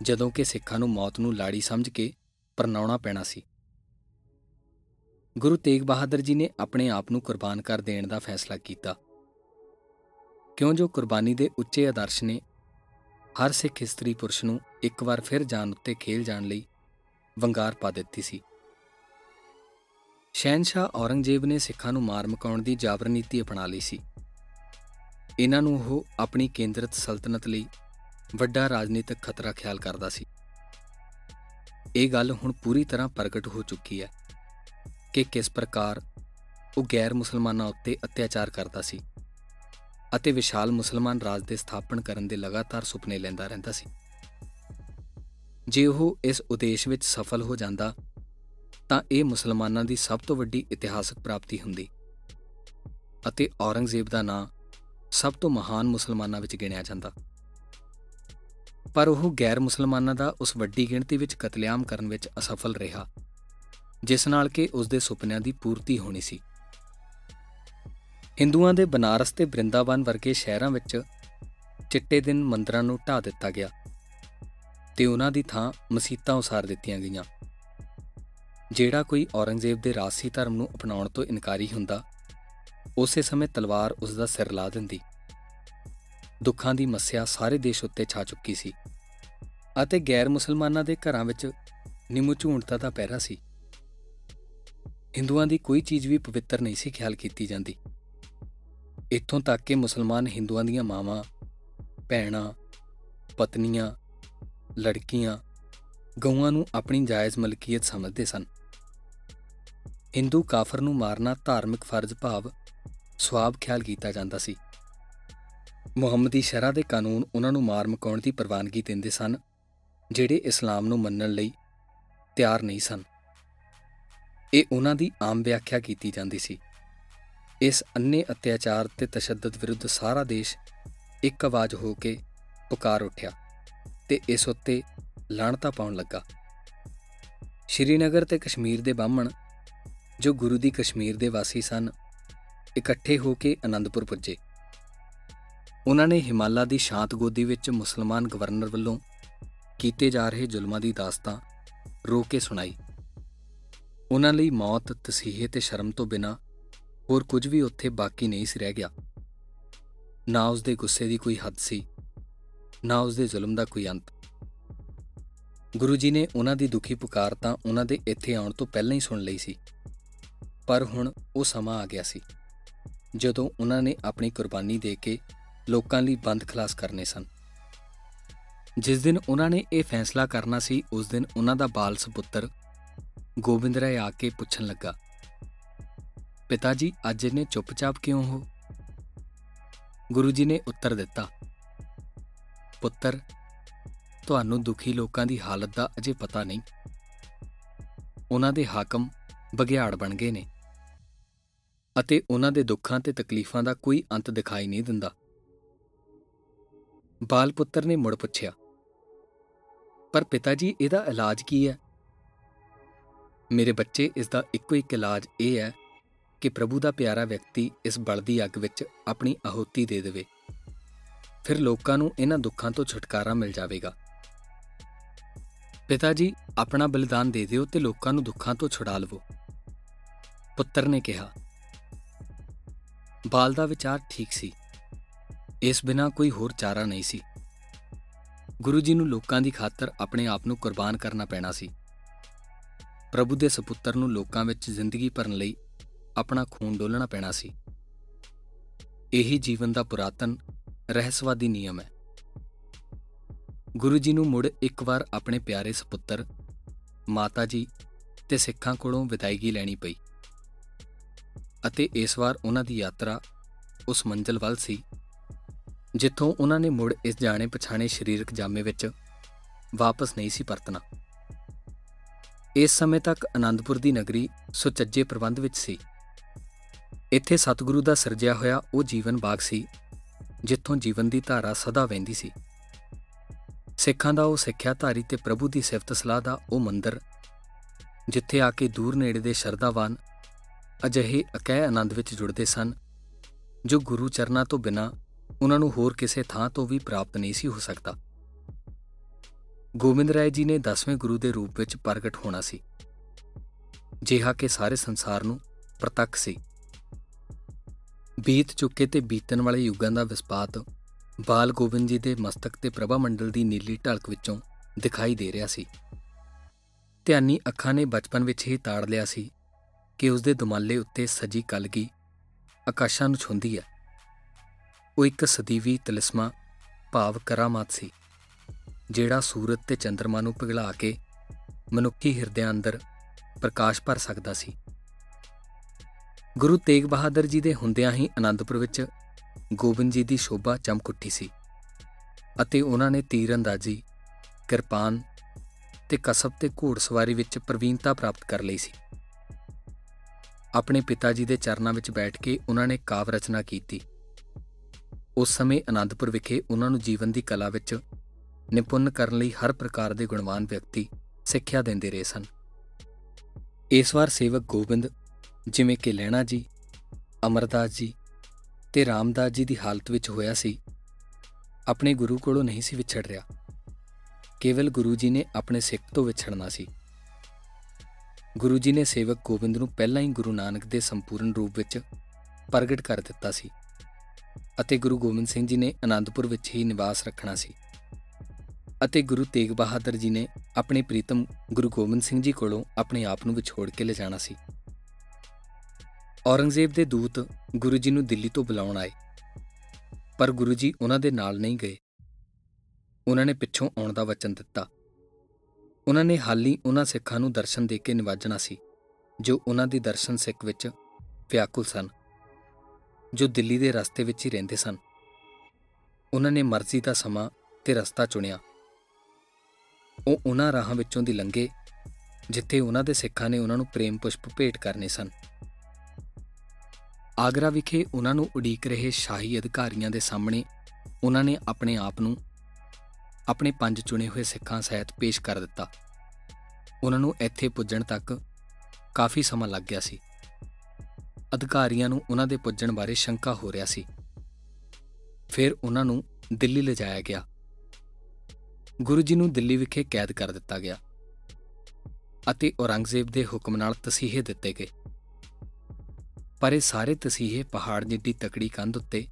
ਜਦੋਂ ਕਿ ਸਿੱਖਾਂ ਨੂੰ ਮੌਤ ਨੂੰ ਲਾੜੀ ਸਮਝ ਕੇ ਪਰਨਾਉਣਾ ਪੈਣਾ ਸੀ। ਗੁਰੂ ਤੇਗ ਬਹਾਦਰ ਜੀ ਨੇ ਆਪਣੇ ਆਪ ਨੂੰ ਕੁਰਬਾਨ ਕਰ ਦੇਣ ਦਾ ਫੈਸਲਾ ਕੀਤਾ। ਕਿਉਂ ਜੋ ਕੁਰਬਾਨੀ ਦੇ ਉੱਚੇ ਆਦਰਸ਼ ਨੇ ਹਰ ਸਿੱਖ ਇਸਤਰੀ ਪੁਰਸ਼ ਨੂੰ ਇੱਕ ਵਾਰ ਫਿਰ ਜਾਨ ਉੱਤੇ ਖੇਲ ਜਾਣ ਲਈ ਵੰਗਾਰ ਪਾ ਦਿੱਤੀ ਸੀ। ਸ਼ਹਿਨशाह ਔਰੰਗਜ਼ੇਬ ਨੇ ਸਿੱਖਾਂ ਨੂੰ ਮਾਰ ਮਕਾਉਣ ਦੀ ਜਾਬਰ ਨੀਤੀ ਅਪਣਾ ਲਈ ਸੀ। ਇਹਨਾਂ ਨੂੰ ਉਹ ਆਪਣੀ ਕੇਂਦਰਿਤ ਸਲਤਨਤ ਲਈ ਵੱਡਾ ਰਾਜਨੀਤਿਕ ਖਤਰਾ ਖਿਆਲ ਕਰਦਾ ਸੀ। ਇਹ ਗੱਲ ਹੁਣ ਪੂਰੀ ਤਰ੍ਹਾਂ ਪ੍ਰਗਟ ਹੋ ਚੁੱਕੀ ਹੈ ਕਿ ਕਿਸ ਪ੍ਰਕਾਰ ਉਹ ਗੈਰ ਮੁਸਲਮਾਨਾਂ ਉੱਤੇ ਅਤਿਆਚਾਰ ਕਰਦਾ ਸੀ ਅਤੇ ਵਿਸ਼ਾਲ ਮੁਸਲਮਾਨ ਰਾਜ ਦੇ ਸਥਾਪਨ ਕਰਨ ਦੇ ਲਗਾਤਾਰ ਸੁਪਨੇ ਲੈਂਦਾ ਰਹਿੰਦਾ ਸੀ। ਜੇ ਉਹ ਇਸ ਉਦੇਸ਼ ਵਿੱਚ ਸਫਲ ਹੋ ਜਾਂਦਾ ਤਾਂ ਇਹ ਮੁਸਲਮਾਨਾਂ ਦੀ ਸਭ ਤੋਂ ਵੱਡੀ ਇਤਿਹਾਸਕ ਪ੍ਰਾਪਤੀ ਹੁੰਦੀ ਅਤੇ ਔਰੰਗਜ਼ੇਬ ਦਾ ਨਾਂ ਸਭ ਤੋਂ ਮਹਾਨ ਮੁਸਲਮਾਨਾਂ ਵਿੱਚ ਗਿਣਿਆ ਜਾਂਦਾ। ਪਰ ਉਹ ਗੈਰ ਮੁਸਲਮਾਨਾਂ ਦਾ ਉਸ ਵੱਡੀ ਗਿਣਤੀ ਵਿੱਚ ਕਤਲੇਆਮ ਕਰਨ ਵਿੱਚ ਅਸਫਲ ਰਿਹਾ, ਜਿਸ ਨਾਲ ਕਿ ਉਸ ਦੇ ਸੁਪਨਿਆਂ ਦੀ ਪੂਰਤੀ ਹੋਣੀ ਸੀ। ਹਿੰਦੂਆਂ ਦੇ ਬਨਾਰਸ ਤੇ ਬ੍ਰਿੰਦਾਵਨ ਵਰਗੇ ਸ਼ਹਿਰਾਂ ਵਿੱਚ ਚਿੱਟੇ ਦਿਨ ਮੰਦਰਾਂ ਨੂੰ ਢਾ ਦਿੱਤਾ ਗਿਆ ਤੇ ਉਹਨਾਂ ਦੀ ਥਾਂ ਮਸੀਤਾਂ ਉਸਾਰ ਦਿੱਤੀਆਂ ਗਈਆਂ। ਜਿਹੜਾ ਕੋਈ ਔਰੰਗਜ਼ੇਬ ਦੇ ਰਾਸੀ ਧਰਮ ਨੂੰ ਅਪਣਾਉਣ ਤੋਂ ਇਨਕਾਰੀ ਹੁੰਦਾ, ਉਸੇ ਸਮੇਂ ਤਲਵਾਰ ਉਸ ਦਾ ਸਿਰ ਲਾ ਦਿੰਦੀ। ਦੁੱਖਾਂ ਦੀ ਮੱਸਿਆ ਸਾਰੇ ਦੇਸ਼ ਉੱਤੇ ਛਾ ਚੁੱਕੀ ਸੀ ਅਤੇ ਗੈਰ ਮੁਸਲਮਾਨਾਂ ਦੇ ਘਰਾਂ ਵਿੱਚ ਨਿਮੂ ਝੂਣਤਾ ਦਾ ਪਹਿਰਾ ਸੀ। ਹਿੰਦੂਆਂ ਦੀ ਕੋਈ ਚੀਜ਼ ਵੀ ਪਵਿੱਤਰ ਨਹੀਂ ਸੀ ਖਿਆਲ ਕੀਤੀ ਜਾਂਦੀ। ਇੱਥੋਂ ਤੱਕ ਕਿ ਮੁਸਲਮਾਨ ਹਿੰਦੂਆਂ ਦੀਆਂ ਮਾਵਾਂ, ਭੈਣਾਂ, ਪਤਨੀਆਂ, ਲੜਕੀਆਂ ਗਊਆਂ ਨੂੰ ਆਪਣੀ ਜਾਇਜ਼ ਮਲਕੀਅਤ ਸਮਝਦੇ ਸਨ। ਹਿੰਦੂ ਕਾਫਰ ਨੂੰ ਮਾਰਨਾ ਧਾਰਮਿਕ ਫਰਜ਼ ਭਾਵ ਸਵਾਬ ਖਿਆਲ ਕੀਤਾ ਜਾਂਦਾ ਸੀ। ਮੁਹੰਮਦੀ ਸ਼ਰਾ ਦੇ ਕਾਨੂੰਨ ਉਹਨਾਂ ਨੂੰ ਮਾਰ ਮਕਾਉਣ ਦੀ ਪ੍ਰਵਾਨਗੀ ਦਿੰਦੇ ਸਨ, ਜਿਹੜੇ ਇਸਲਾਮ ਨੂੰ ਮੰਨਣ ਲਈ ਤਿਆਰ ਨਹੀਂ ਸਨ। ਇਹ ਉਹਨਾਂ ਦੀ ਆਮ ਵਿਆਖਿਆ ਕੀਤੀ ਜਾਂਦੀ ਸੀ। ਇਸ ਅੰਨੇ ਅਤਿਆਚਾਰ ਤੇ ਤਸ਼ੱਦਦ ਵਿਰੁੱਧ ਸਾਰਾ ਦੇਸ਼ ਇੱਕ ਆਵਾਜ਼ ਹੋ ਕੇ ਪੁਕਾਰ ਉੱਠਿਆ ਤੇ ਇਸ ਉੱਤੇ ਲਾਣਤਾ ਪਾਉਣ ਲੱਗਾ। ਸ਼੍ਰੀਨਗਰ ਤੇ ਕਸ਼ਮੀਰ ਦੇ ਬਾਹਮਣ, ਜੋ ਗੁਰੂ ਦੀ ਕਸ਼ਮੀਰ ਦੇ ਵਾਸੀ ਸਨ, ਇਕੱਠੇ ਹੋ ਕੇ ਆਨੰਦਪੁਰ ਪੁੱਜੇ। ਉਹਨਾਂ ਨੇ ਹਿਮਾਲਾ ਦੀ ਸ਼ਾਂਤ ਗੋਦੀ ਵਿੱਚ ਮੁਸਲਮਾਨ ਗਵਰਨਰ ਵੱਲੋਂ ਕੀਤੇ ਜਾ ਰਹੇ ਜ਼ੁਲਮਾਂ ਦੀ ਦਾਸਤਾਂ ਰੋ ਕੇ ਸੁਣਾਈ। ਉਹਨਾਂ ਲਈ ਮੌਤ, ਤਸੀਹੇ ਤੇ ਸ਼ਰਮ ਤੋਂ ਬਿਨਾ ਹੋਰ ਕੁਝ ਵੀ ਉੱਥੇ ਬਾਕੀ ਨਹੀਂ ਸੀ ਰਹਿ ਗਿਆ। ਨਾ ਉਸ ਦੇ ਗੁੱਸੇ ਦੀ ਕੋਈ ਹੱਦ ਸੀ, ਨਾ ਉਸ ਦੇ ਜ਼ੁਲਮ ਦਾ ਕੋਈ ਅੰਤ। ਗੁਰੂ ਜੀ ਨੇ ਉਹਨਾਂ ਦੀ ਦੁਖੀ ਪੁਕਾਰ ਤਾਂ ਉਹਨਾਂ ਦੇ ਇੱਥੇ ਆਉਣ ਤੋਂ ਪਹਿਲਾਂ ਹੀ ਸੁਣ ਲਈ ਸੀ। ਪਰ ਹੁਣ ਉਹ ਸਮਾਂ ਆ ਗਿਆ ਸੀ, ਜਦੋਂ ਉਹਨਾਂ ਨੇ ਆਪਣੀ ਕੁਰਬਾਨੀ ਦੇ ਕੇ ਲੋਕਾਂ ਲਈ ਬੰਦ ਖਲਾਸ ਕਰਨੇ ਸਨ। ਜਿਸ ਦਿਨ ਉਹਨਾਂ ਨੇ ਇਹ ਫੈਸਲਾ ਕਰਨਾ ਸੀ, ਉਸ ਦਿਨ ਉਹਨਾਂ ਦਾ ਬਾਲ ਸੁਪੁੱਤਰ ਗੋਬਿੰਦ ਰਾਏ ਆ ਕੇ ਪੁੱਛਣ ਲੱਗਾ, ਪਿਤਾ ਜੀ, ਅੱਜ ਇਹਨੇ ਚੁੱਪਚਾਪ ਕਿਉਂ ਹੋ? ਗੁਰੂ ਜੀ ਨੇ ਉੱਤਰ ਦਿੱਤਾ, ਪੁੱਤਰ ਤੁਹਾਨੂੰ ਦੁਖੀ ਲੋਕਾਂ ਦੀ ਹਾਲਤ ਦਾ ਅਜੇ ਪਤਾ ਨਹੀਂ। ਉਹਨਾਂ ਦੇ ਹਾਕਮ ਬਗਿਆੜ ਬਣ ਗਏ ਨੇ ਅਤੇ ਉਹਨਾਂ ਦੇ ਦੁੱਖਾਂ ਤੇ ਤਕਲੀਫਾਂ ਦਾ ਕੋਈ ਅੰਤ ਦਿਖਾਈ ਨਹੀਂ ਦਿੰਦਾ। ਬਾਲ ਪੁੱਤਰ ਨੇ ਮੁੜ ਪੁੱਛਿਆ, ਪਰ ਪਿਤਾ ਜੀ ਇਹਦਾ ਇਲਾਜ ਕੀ ਹੈ? ਮੇਰੇ ਬੱਚੇ ਇਸ ਦਾ ਇੱਕੋ ਇੱਕ ਇਲਾਜ ਇਹ ਹੈ ਕਿ ਪ੍ਰਭੂ ਦਾ ਪਿਆਰਾ ਵਿਅਕਤੀ ਇਸ ਬਲਦੀ ਅੱਗ ਵਿੱਚ ਆਪਣੀ ਆਹੂਤੀ ਦੇ ਦੇਵੇ। ਫਿਰ ਲੋਕਾਂ ਨੂੰ ਇਹਨਾਂ ਦੁੱਖਾਂ ਤੋਂ ਛੁਟਕਾਰਾ ਮਿਲ ਜਾਵੇਗਾ। ਪਿਤਾ ਜੀ, ਆਪਣਾ ਬਲਿਦਾਨ ਦੇ ਦਿਓ ਤੇ ਲੋਕਾਂ ਨੂੰ ਦੁੱਖਾਂ ਤੋਂ ਛੁਡਾ ਲਵੋ। ਪੁੱਤਰ ਨੇ ਕਿਹਾ, ਬਾਲ ਦਾ ਵਿਚਾਰ ਠੀਕ ਸੀ। ਇਸ ਬਿਨਾ ਕੋਈ ਹੋਰ ਚਾਰਾ ਨਹੀਂ ਸੀ। ਗੁਰੂ ਜੀ ਨੂੰ ਲੋਕਾਂ ਦੀ ਖਾਤਰ ਆਪਣੇ ਆਪ ਨੂੰ ਕੁਰਬਾਨ ਕਰਨਾ ਪੈਣਾ ਸੀ। ਪ੍ਰਭੂ ਦੇ ਸੁਪੁੱਤਰ ਨੂੰ ਲੋਕਾਂ ਵਿੱਚ ਜ਼ਿੰਦਗੀ ਭਰਨ ਲਈ ਆਪਣਾ ਖੂਨ ਡੋਲਣਾ ਪੈਣਾ ਸੀ। ਇਹੀ ਜੀਵਨ ਦਾ ਪੁਰਾਤਨ, ਰਹਿਸਵਾਦੀ ਨਿਯਮ ਹੈ। ਗੁਰੂ ਜੀ ਨੂੰ ਮੁੜ ਇੱਕ ਵਾਰ ਆਪਣੇ ਪਿਆਰੇ ਸੁਪੁੱਤਰ, ਮਾਤਾ ਜੀ ਤੇ ਸਿੱਖਾਂ ਕੋਲੋਂ ਵਿਦਾਇਗੀ ਲੈਣੀ ਪਈ ਅਤੇ ਇਸ ਵਾਰ ਉਹਨਾਂ ਦੀ ਯਾਤਰਾ ਉਸ ਮੰਜ਼ਲ ਵੱਲ ਸੀ, ਜਿੱਥੋਂ ਉਹਨਾਂ ਨੇ ਮੁੜ ਇਸ ਜਾਣੇ ਪਛਾਣੇ ਸਰੀਰਕ ਜਾਮੇ ਵਿੱਚ ਵਾਪਸ ਨਹੀਂ ਸੀ ਪਰਤਣਾ। ਇਸ ਸਮੇਂ ਤੱਕ ਆਨੰਦਪੁਰ ਦੀ ਨਗਰੀ ਸੁਚੱਜੇ ਪ੍ਰਬੰਧ ਵਿੱਚ ਸੀ। ਇੱਥੇ ਸਤਿਗੁਰੂ ਦਾ ਸਿਰਜਿਆ ਹੋਇਆ ਉਹ ਜੀਵਨ ਬਾਗ ਸੀ, ਜਿੱਥੋਂ ਜੀਵਨ ਦੀ ਧਾਰਾ ਸਦਾ ਵਹਿੰਦੀ ਸੀ। ਸਿੱਖਾਂ ਦਾ ਉਹ ਸਿੱਖਿਆ ਧਾਰੀ ਤੇ ਪ੍ਰਭੂ ਦੀ ਸਿਫਤ ਸਲਾਹ ਦਾ ਉਹ ਮੰਦਰ, ਜਿੱਥੇ ਆ ਕੇ ਦੂਰ ਨੇੜੇ ਦੇ ਸ਼ਰਧਾਵਾਨ ਅਜਿਹੇ ਅਕਹਿ ਆਨੰਦ ਵਿੱਚ ਜੁੜਦੇ ਸਨ, ਜੋ ਗੁਰੂ ਚਰਨਾਂ ਤੋਂ ਬਿਨਾ ਉਹਨਾਂ ਨੂੰ ਹੋਰ ਕਿਸੇ ਥਾਂ ਤੋਂ ਵੀ ਪ੍ਰਾਪਤ ਨਹੀਂ ਸੀ ਹੋ ਸਕਦਾ। ਗੋਬਿੰਦ ਰਾਏ ਜੀ ਨੇ 10ਵੇਂ ਗੁਰੂ ਦੇ ਰੂਪ ਵਿੱਚ ਪ੍ਰਗਟ ਹੋਣਾ ਸੀ। ਜਿਹਾ ਕਿ ਸਾਰੇ ਸੰਸਾਰ ਨੂੰ ਪ੍ਰਤੱਖ ਸੀ। ਬੀਤ ਚੁੱਕੇ ਤੇ ਬੀਤਣ ਵਾਲੇ ਯੁੱਗਾਂ ਦਾ ਵਿਸਪਾਤ ਬਾਲ ਗੋਬਿੰਦ ਜੀ ਦੇ ਮਸਤਕ ਤੇ ਪ੍ਰਭਾ ਮੰਡਲ ਦੀ ਨੀਲੀ ਢਲਕ ਵਿੱਚੋਂ ਦਿਖਾਈ ਦੇ ਰਿਹਾ ਸੀ। ਧਿਆਨੀ ਅੱਖਾਂ ਨੇ ਬਚਪਨ ਵਿੱਚ ਹੀ ਤਾੜ ਲਿਆ ਸੀ ਕਿ ਉਸ ਦੇ ਦੁਮਾਲੇ ਉੱਤੇ ਸਜੀ ਕਲਗੀ ਆਕਾਸ਼ਾਂ ਨੂੰ ਛੁੰਦੀ ਹੈ। ਉਹ ਇੱਕ ਸਦੀਵੀ ਤਲਿਸਮਾ ਭਾਵ ਕਰਾਮਾਤ ਸੀ, ਜਿਹੜਾ ਸੂਰਜ ਤੇ ਚੰ드ਰਮਾ ਨੂੰ ਪਿਘਲਾ ਕੇ ਮਨੁੱਖੀ ਹਿਰਦਿਆਂ ਅੰਦਰ ਪ੍ਰਕਾਸ਼ ਭਰ ਸਕਦਾ ਸੀ। ਗੁਰੂ ਤੇਗ ਬਹਾਦਰ ਜੀ ਦੇ ਹੁੰਦਿਆਂ ਹੀ ਆਨੰਦਪੁਰ ਵਿੱਚ ਗੋਬਿੰਦ ਜੀ ਦੀ ਸ਼ੋਭਾ ਚਮਕ ਉੱਠੀ ਸੀ ਅਤੇ ਉਹਨਾਂ ਨੇ ਤੀਰ ਅੰਦਾਜ਼ੀ ਕਿਰਪਾਨ ਤੇ ਕਸਬ ਤੇ ਘੋੜਸਵਾਰੀ ਵਿੱਚ ਪ੍ਰਵੀਨਤਾ ਪ੍ਰਾਪਤ ਕਰ ਲਈ ਸੀ। ਆਪਣੇ ਪਿਤਾ ਜੀ ਦੇ ਚਰਨਾਂ ਵਿੱਚ ਬੈਠ ਕੇ ਉਹਨਾਂ ਨੇ ਕਾਵ ਰਚਨਾ ਕੀਤੀ। ਉਸ ਸਮੇਂ ਆਨੰਦਪੁਰ ਵਿਖੇ ਉਹਨਾਂ ਨੂੰ ਜੀਵਨ ਦੀ ਕਲਾ ਵਿੱਚ ਨਿਪੁੰਨ ਕਰਨ ਲਈ ਹਰ ਪ੍ਰਕਾਰ ਦੇ ਗੁਣਵਾਨ ਵਿਅਕਤੀ ਸਿੱਖਿਆ ਦਿੰਦੇ ਰਹੇ ਸਨ। ਇਸ ਵਾਰ ਸੇਵਕ ਗੋਬਿੰਦ ਜਿਵੇਂ ਕਿ ਲੈਣਾ ਜੀ, ਅਮਰਦਾਸ ਜੀ ਤੇ ਰਾਮਦਾਸ ਜੀ ਦੀ ਹਾਲਤ ਵਿੱਚ ਹੋਇਆ ਸੀ। ਆਪਣੇ ਗੁਰੂ ਕੋਲੋਂ ਨਹੀਂ ਸੀ ਵਿਛੜ ਰਿਹਾ। ਕੇਵਲ ਗੁਰੂ ਜੀ ਨੇ ਆਪਣੇ ਸਿੱਖ ਤੋਂ ਵਿਛੜਨਾ ਸੀ। ਗੁਰੂ ਜੀ ਨੇ ਸੇਵਕ ਗੋਬਿੰਦ ਨੂੰ ਪਹਿਲਾਂ ਹੀ ਗੁਰੂ ਨਾਨਕ ਦੇ ਸੰਪੂਰਨ ਰੂਪ ਵਿੱਚ ਪ੍ਰਗਟ ਕਰ ਦਿੱਤਾ ਸੀ ਅਤੇ ਗੁਰੂ ਗੋਬਿੰਦ ਸਿੰਘ ਜੀ ਨੇ ਆਨੰਦਪੁਰ ਵਿੱਚ ਹੀ ਨਿਵਾਸ ਰੱਖਣਾ ਸੀ ਅਤੇ ਗੁਰੂ ਤੇਗ ਬਹਾਦਰ ਜੀ ਨੇ ਆਪਣੇ ਪ੍ਰੀਤਮ ਗੁਰੂ ਗੋਬਿੰਦ ਸਿੰਘ ਜੀ ਕੋਲੋਂ ਆਪਣੇ ਆਪ ਨੂੰ ਵਿਛੋੜ ਕੇ ਲਿਜਾਣਾ ਸੀ। ਔਰੰਗਜ਼ੇਬ ਦੇ ਦੂਤ ਗੁਰੂ ਜੀ ਨੂੰ ਦਿੱਲੀ ਤੋਂ ਬੁਲਾਉਣ ਆਏ। ਪਰ ਗੁਰੂ ਜੀ ਉਹਨਾਂ ਦੇ ਨਾਲ ਨਹੀਂ ਗਏ। ਉਹਨਾਂ ਨੇ ਪਿੱਛੋਂ ਆਉਣ ਦਾ ਵਚਨ ਦਿੱਤਾ। ਉਹਨਾਂ ਨੇ ਹਾਲੀ ਉਹਨਾਂ ਸਿੱਖਾਂ ਨੂੰ ਦਰਸ਼ਨ ਦੇ ਕੇ ਨਿਵਾਜਣਾ ਸੀ, ਜੋ ਉਹਨਾਂ ਦੀ ਦਰਸ਼ਨ ਸਿੱਖ ਵਿੱਚ ਵਿਆਕੁਲ ਸਨ, ਜੋ ਦਿੱਲੀ ਦੇ ਰਸਤੇ ਵਿੱਚ ਹੀ ਰਹਿੰਦੇ ਸਨ। ਉਹਨਾਂ ਨੇ ਮਰਜ਼ੀ ਦਾ ਸਮਾਂ ਤੇ ਰਸਤਾ ਚੁਣਿਆ। ਉਹ ਉਹਨਾਂ ਰਾਹਾਂ ਵਿੱਚੋਂ ਦੀ ਲੰਘੇ, ਜਿੱਥੇ ਉਹਨਾਂ ਦੇ ਸਿੱਖਾਂ ਨੇ ਉਹਨਾਂ ਨੂੰ ਪ੍ਰੇਮ ਪੁਸ਼ਪ ਭੇਟ ਕਰਨੇ ਸਨ। ਆਗਰਾ ਵਿਖੇ ਉਹਨਾਂ ਨੂੰ ਉਡੀਕ ਰਹੇ ਸ਼ਾਹੀ ਅਧਿਕਾਰੀਆਂ ਦੇ ਸਾਹਮਣੇ ਉਹਨਾਂ ਨੇ ਆਪਣੇ ਆਪ ਨੂੰ ਆਪਣੇ ਪੰਜ ਚੁਣੇ ਹੋਏ ਸਿੱਖਾਂ ਸਹਿਤ ਪੇਸ਼ ਕਰ ਦਿੱਤਾ। ਉਹਨਾਂ ਨੂੰ ਇੱਥੇ ਪੁੱਜਣ ਤੱਕ ਕਾਫੀ ਸਮਾਂ ਲੱਗ ਗਿਆ ਸੀ। ਅਧਿਕਾਰੀਆਂ ਨੂੰ ਉਹਨਾਂ ਦੇ ਪੁੱਜਣ ਬਾਰੇ ਸ਼ੰਕਾ ਹੋ ਰਿਹਾ ਸੀ। ਫਿਰ ਉਹਨਾਂ ਨੂੰ ਦਿੱਲੀ ਲਿਜਾਇਆ ਗਿਆ। ਗੁਰੂ ਜੀ ਨੂੰ ਦਿੱਲੀ ਵਿਖੇ ਕੈਦ ਕਰ ਦਿੱਤਾ ਗਿਆ ਅਤੇ ਔਰੰਗਜ਼ੇਬ ਦੇ ਹੁਕਮ ਨਾਲ ਤਸੀਹੇ ਦਿੱਤੇ ਗਏ। ਪਰ ਇਹ ਸਾਰੇ ਤਸੀਹੇ ਪਹਾੜ ਜਿੱਡੀ ਤਕੜੀ ਕੰਧ ਉੱਤੇ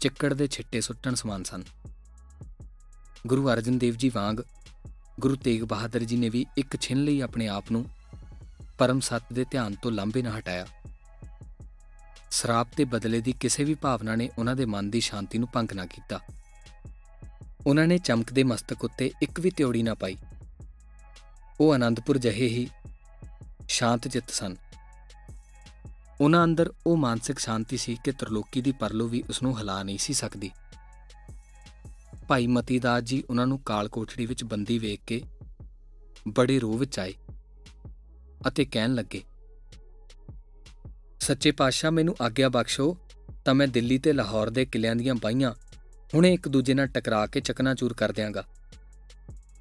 ਚਿੱਕੜ ਦੇ ਛਿੱਟੇ ਸੁੱਟਣ ਸਮਾਨ ਸਨ। ਗੁਰੂ ਅਰਜਨ ਦੇਵ ਜੀ ਵਾਂਗ ਗੁਰੂ ਤੇਗ ਬਹਾਦਰ ਜੀ ਨੇ ਵੀ ਇੱਕ ਛਿਨ ਲਈ ਆਪਣੇ ਆਪ ਨੂੰ ਪਰਮ ਸੱਤ ਦੇ ਧਿਆਨ ਤੋਂ ਲਾਂਬੇ ਨਾ ਹਟਾਇਆ। ਸਰਾਪ ਤੇ ਬਦਲੇ ਦੀ ਕਿਸੇ ਵੀ ਭਾਵਨਾ ਨੇ ਉਹਨਾਂ ਦੇ ਮਨ ਦੀ ਸ਼ਾਂਤੀ ਨੂੰ ਭੰਗ ਨਾ ਕੀਤਾ। ਉਹਨਾਂ ਨੇ ਚਮਕਦੇ ਮਸਤਕ ਉੱਤੇ ਇੱਕ ਵੀ ਤਿਉੜੀ ਨਾ ਪਾਈ। ਉਹ ਆਨੰਦਪੁਰ ਜਹੇ ਹੀ ਸ਼ਾਂਤ ਚਿੱਤ ਸਨ। ਉਹਨਾਂ ਅੰਦਰ ਉਹ ਮਾਨਸਿਕ ਸ਼ਾਂਤੀ ਸੀ ਕਿ ਤਰਲੋਕੀ ਦੀ ਪਰਲੋ ਵੀ ਉਸ ਨੂੰ ਹਿਲਾ ਨਹੀਂ ਸੀ ਸਕਦੀ। ਭਾਈ ਮਤੀਦਾਸ ਜੀ ਉਹਨਾਂ ਨੂੰ ਕਾਲ ਕੋਠੜੀ ਵਿੱਚ ਬੰਦੀ ਵੇਖ ਕੇ ਬੜੇ ਰੋਹ ਵਿੱਚ ਆਏ ਅਤੇ ਕਹਿਣ ਲੱਗੇ, ਸੱਚੇ ਪਾਤਸ਼ਾਹ, ਮੈਨੂੰ ਆਗਿਆ ਬਖਸ਼ੋ, ਤਾਂ ਮੈਂ ਦਿੱਲੀ ਤੇ ਲਾਹੌਰ ਦੇ ਕਿਲਿਆਂ ਦੀਆਂ ਬਾਈਆਂ ਹੁਣੇ ਇੱਕ ਦੂਜੇ ਨਾਲ ਟਕਰਾ ਕੇ ਚਕਨਾਚੂਰ ਕਰ ਦਿਆਂਗਾ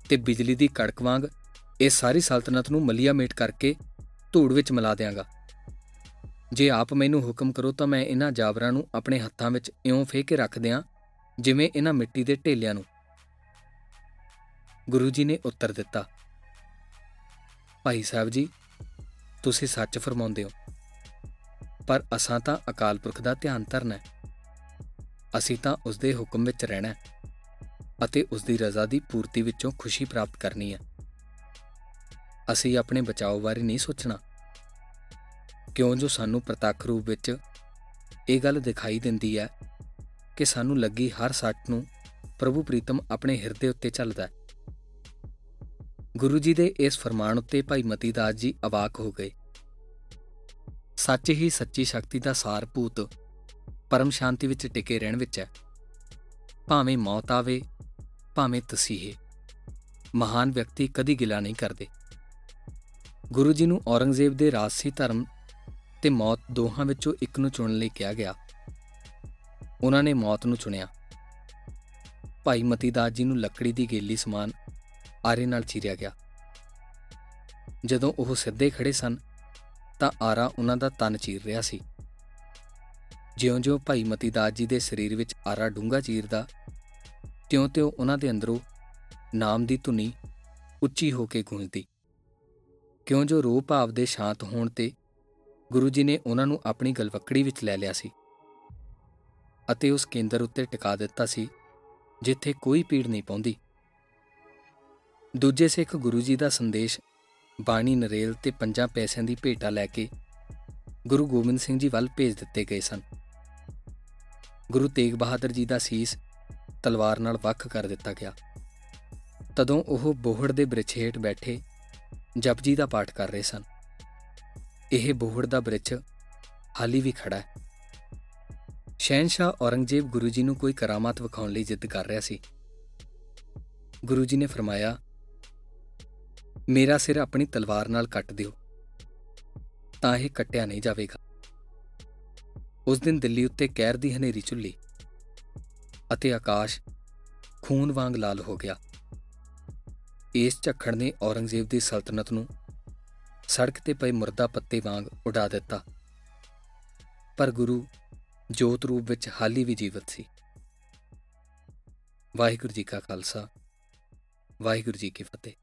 ਤੇ ਬਿਜਲੀ ਦੀ ਕੜਕ ਵਾਂਗ ਇਹ ਸਾਰੀ ਸਲਤਨਤ ਨੂੰ ਮਲੀਆ ਮੇਟ ਕਰਕੇ ਧੂੜ ਵਿੱਚ ਮਿਲਾ ਦਿਆਂਗਾ। ਜੇ ਆਪ ਮੈਨੂੰ ਹੁਕਮ ਕਰੋ ਤਾਂ ਮੈਂ ਇਹਨਾਂ ਜਾਬਰਾਂ ਨੂੰ ਆਪਣੇ ਹੱਥਾਂ ਵਿੱਚ ਇਉਂ ਫੇ ਕੇ ਰੱਖ ਦਿਆਂ, ਜਿਵੇਂ ਇਹਨਾਂ ਮਿੱਟੀ ਦੇ ਢੇਲਿਆਂ ਨੂੰ। ਗੁਰੂ ਜੀ ਨੇ ਉੱਤਰ ਦਿੱਤਾ, ਭਾਈ ਸਾਹਿਬ ਜੀ, ਤੁਸੀਂ ਸੱਚ ਫਰਮਾਉਂਦੇ ਹੋ, ਪਰ ਅਸਾਂ ਤਾਂ ਅਕਾਲ ਪੁਰਖ ਦਾ ਧਿਆਨ ਧਰਨਾ ਹੈ। ਅਸੀਂ ਤਾਂ ਉਸ ਦੇ ਹੁਕਮ ਵਿੱਚ ਰਹਿਣਾ ਹੈ ਅਤੇ ਉਸ ਦੀ ਰਜ਼ਾ ਦੀ ਪੂਰਤੀ ਵਿੱਚੋਂ ਖੁਸ਼ੀ ਪ੍ਰਾਪਤ ਕਰਨੀ ਹੈ। ਅਸੀਂ ਆਪਣੇ ਬਚਾਓ ਬਾਰੇ ਨਹੀਂ ਸੋਚਣਾ। ਕਿਉਂ ਜੋ ਸਾਨੂੰ ਪ੍ਰਤੱਖ ਰੂਪ ਵਿੱਚ ਇਹ ਗੱਲ ਦਿਖਾਈ ਦਿੰਦੀ ਹੈ ਕਿ ਸਾਨੂੰ ਲੱਗੀ ਹਰ ਸੱਟ ਨੂੰ ਪ੍ਰਭੂ ਪ੍ਰੀਤਮ ਆਪਣੇ ਹਿਰਦੇ ਉੱਤੇ ਚੱਲਦਾ ਹੈ। ਗੁਰੂ ਜੀ ਦੇ ਇਸ ਫਰਮਾਨ ਉੱਤੇ ਭਾਈ ਮਤੀ ਦਾਸ ਜੀ ਅਵਾਕ ਹੋ ਗਏ। ਸੱਚ ਹੀ ਸੱਚੀ ਸ਼ਕਤੀ ਦਾ ਸਾਰ ਭੂਤ ਪਰਮ ਸ਼ਾਂਤੀ ਵਿੱਚ ਟਿਕੇ ਰਹਿਣ ਵਿੱਚ ਹੈ। ਭਾਵੇਂ ਮੌਤ ਆਵੇ, ਭਾਵੇਂ ਤਸੀਹੇ, ਮਹਾਨ ਵਿਅਕਤੀ ਕਦੀ ਗਿਲਾ ਨਹੀਂ ਕਰਦੇ। ਗੁਰੂ ਜੀ ਨੂੰ ਔਰੰਗਜ਼ੇਬ ਦੇ ਰਾਜਸੀ ਧਰਮ ਤੇ ਮੌਤ ਦੋਹਾਂ ਵਿੱਚੋਂ ਇੱਕ ਨੂੰ ਚੁਣਨ ਲਈ ਕਿਹਾ ਗਿਆ। ਉਹਨਾਂ ਨੇ ਮੌਤ ਨੂੰ ਚੁਣਿਆ। ਭਾਈ ਮਤੀ ਦਾਸ ਜੀ ਨੂੰ ਲੱਕੜੀ ਦੀ ਗੇਲੀ ਸਮਾਨ ਆਰੇ ਨਾਲ ਚੀਰਿਆ ਗਿਆ। ਜਦੋਂ ਉਹ ਸਿੱਧੇ ਖੜੇ ਸਨ, ਤਾਂ ਆਰਾ ਉਹਨਾਂ ਦਾ ਤਨ ਚੀਰ ਰਿਹਾ ਸੀ। ਜਿਉਂ-ਜਿਉਂ ਭਾਈ ਮਤੀ ਦਾਸ ਜੀ ਦੇ ਸਰੀਰ ਵਿੱਚ ਆਰਾ ਡੂੰਗਾ ਚੀਰਦਾ, ਤਿਉਂ-ਤਿਉਂ ਉਹਨਾਂ ਦੇ ਅੰਦਰੋਂ ਨਾਮ ਦੀ ਧੁਨੀ ਉੱਚੀ ਹੋ ਕੇ ਗੂੰਜਦੀ। ਕਿਉਂ ਜੋ ਰੂਹ ਭਾਵ ਦੇ ਸ਼ਾਂਤ ਹੋਣ ਤੇ ਗੁਰੂ ਜੀ ਨੇ ਉਹਨਾਂ ਨੂੰ ਆਪਣੀ ਗਲਵਕੜੀ ਵਿੱਚ ਲੈ ਲਿਆ ਸੀ ਅਤੇ ਉਸ ਕੇਂਦਰ ਉੱਤੇ ਟਿਕਾ ਦਿੱਤਾ ਸੀ, ਜਿੱਥੇ ਕੋਈ ਪੀੜ ਨਹੀਂ ਪਹੁੰਦੀ ਦੂਜੇ ਸਿੱਖ ਗੁਰੂ ਜੀ ਦਾ ਸੰਦੇਸ਼, ਬਾਣੀ ਨਰੇਲ ਤੇ ਪੰਜਾਂ ਪੈਸਿਆਂ ਦੀ ਭੇਟਾ ਲੈ ਕੇ ਗੁਰੂ ਗੋਬਿੰਦ ਸਿੰਘ ਜੀ ਵੱਲ ਭੇਜ ਦਿੱਤੇ ਗਏ ਸਨ। ਗੁਰੂ ਤੇਗ ਬਹਾਦਰ ਜੀ ਦਾ ਸੀਸ ਤਲਵਾਰ ਨਾਲ ਵੱਖ ਕਰ ਦਿੱਤਾ ਗਿਆ। ਤਦੋਂ ਉਹ ਬੋਹੜ ਦੇ ਬ੍ਰਿਛ ਹੇਠ ਬੈਠੇ ਜਪਜੀ ਦਾ ਪਾਠ ਕਰ ਰਹੇ ਸਨ। ਇਹ ਬੋਹੜ ਦਾ ਬ੍ਰਿਛ ਹਾਲੀ ਵੀ ਖੜਾ ਹੈ। ਸ਼ਹਿਨशाह ਔਰੰਗਜ਼ੇਬ ਗੁਰੂ ਜੀ ਨੂੰ ਕੋਈ ਕਰਾਮਾਤ ਵਿਖਾਉਣ ਲਈ ਜਿੱਦ ਕਰ ਰਿਹਾ ਸੀ। ਗੁਰੂ ਜੀ ਨੇ ਫਰਮਾਇਆ, ਮੇਰਾ ਸਿਰ ਆਪਣੀ ਤਲਵਾਰ ਨਾਲ ਕੱਟ ਦਿਓ, ਤਾਂ ਇਹ ਕੱਟਿਆ ਨਹੀਂ ਜਾਵੇਗਾ। ਉਸ ਦਿਨ ਦਿੱਲੀ ਉੱਤੇ ਕਹਿਰ ਦੀ ਹਨੇਰੀ ਝੁੱਲੀ ਅਤੇ ਆਕਾਸ਼ ਖੂਨ ਵਾਂਗ ਲਾਲ ਹੋ ਗਿਆ। ਇਸ ਝੱਖੜ ਨੇ ਔਰੰਗਜ਼ੇਬ ਦੀ ਸਲਤਨਤ ਨੂੰ ਸੜਕ ਤੇ ਪਏ ਮੁਰਦਾ ਪੱਤੇ ਵਾਂਗ ਉਡਾ ਦਿੱਤਾ। ਪਰ ਗੁਰੂ ਜੋਤ ਰੂਪ ਵਿੱਚ ਹਾਲੀ ਵੀ ਜੀਵਤ ਸੀ। ਵਾਹਿਗੁਰੂ ਜੀ ਕਾ ਖਾਲਸਾ, ਵਾਹਿਗੁਰੂ ਜੀ ਕੀ ਫਤਿਹ।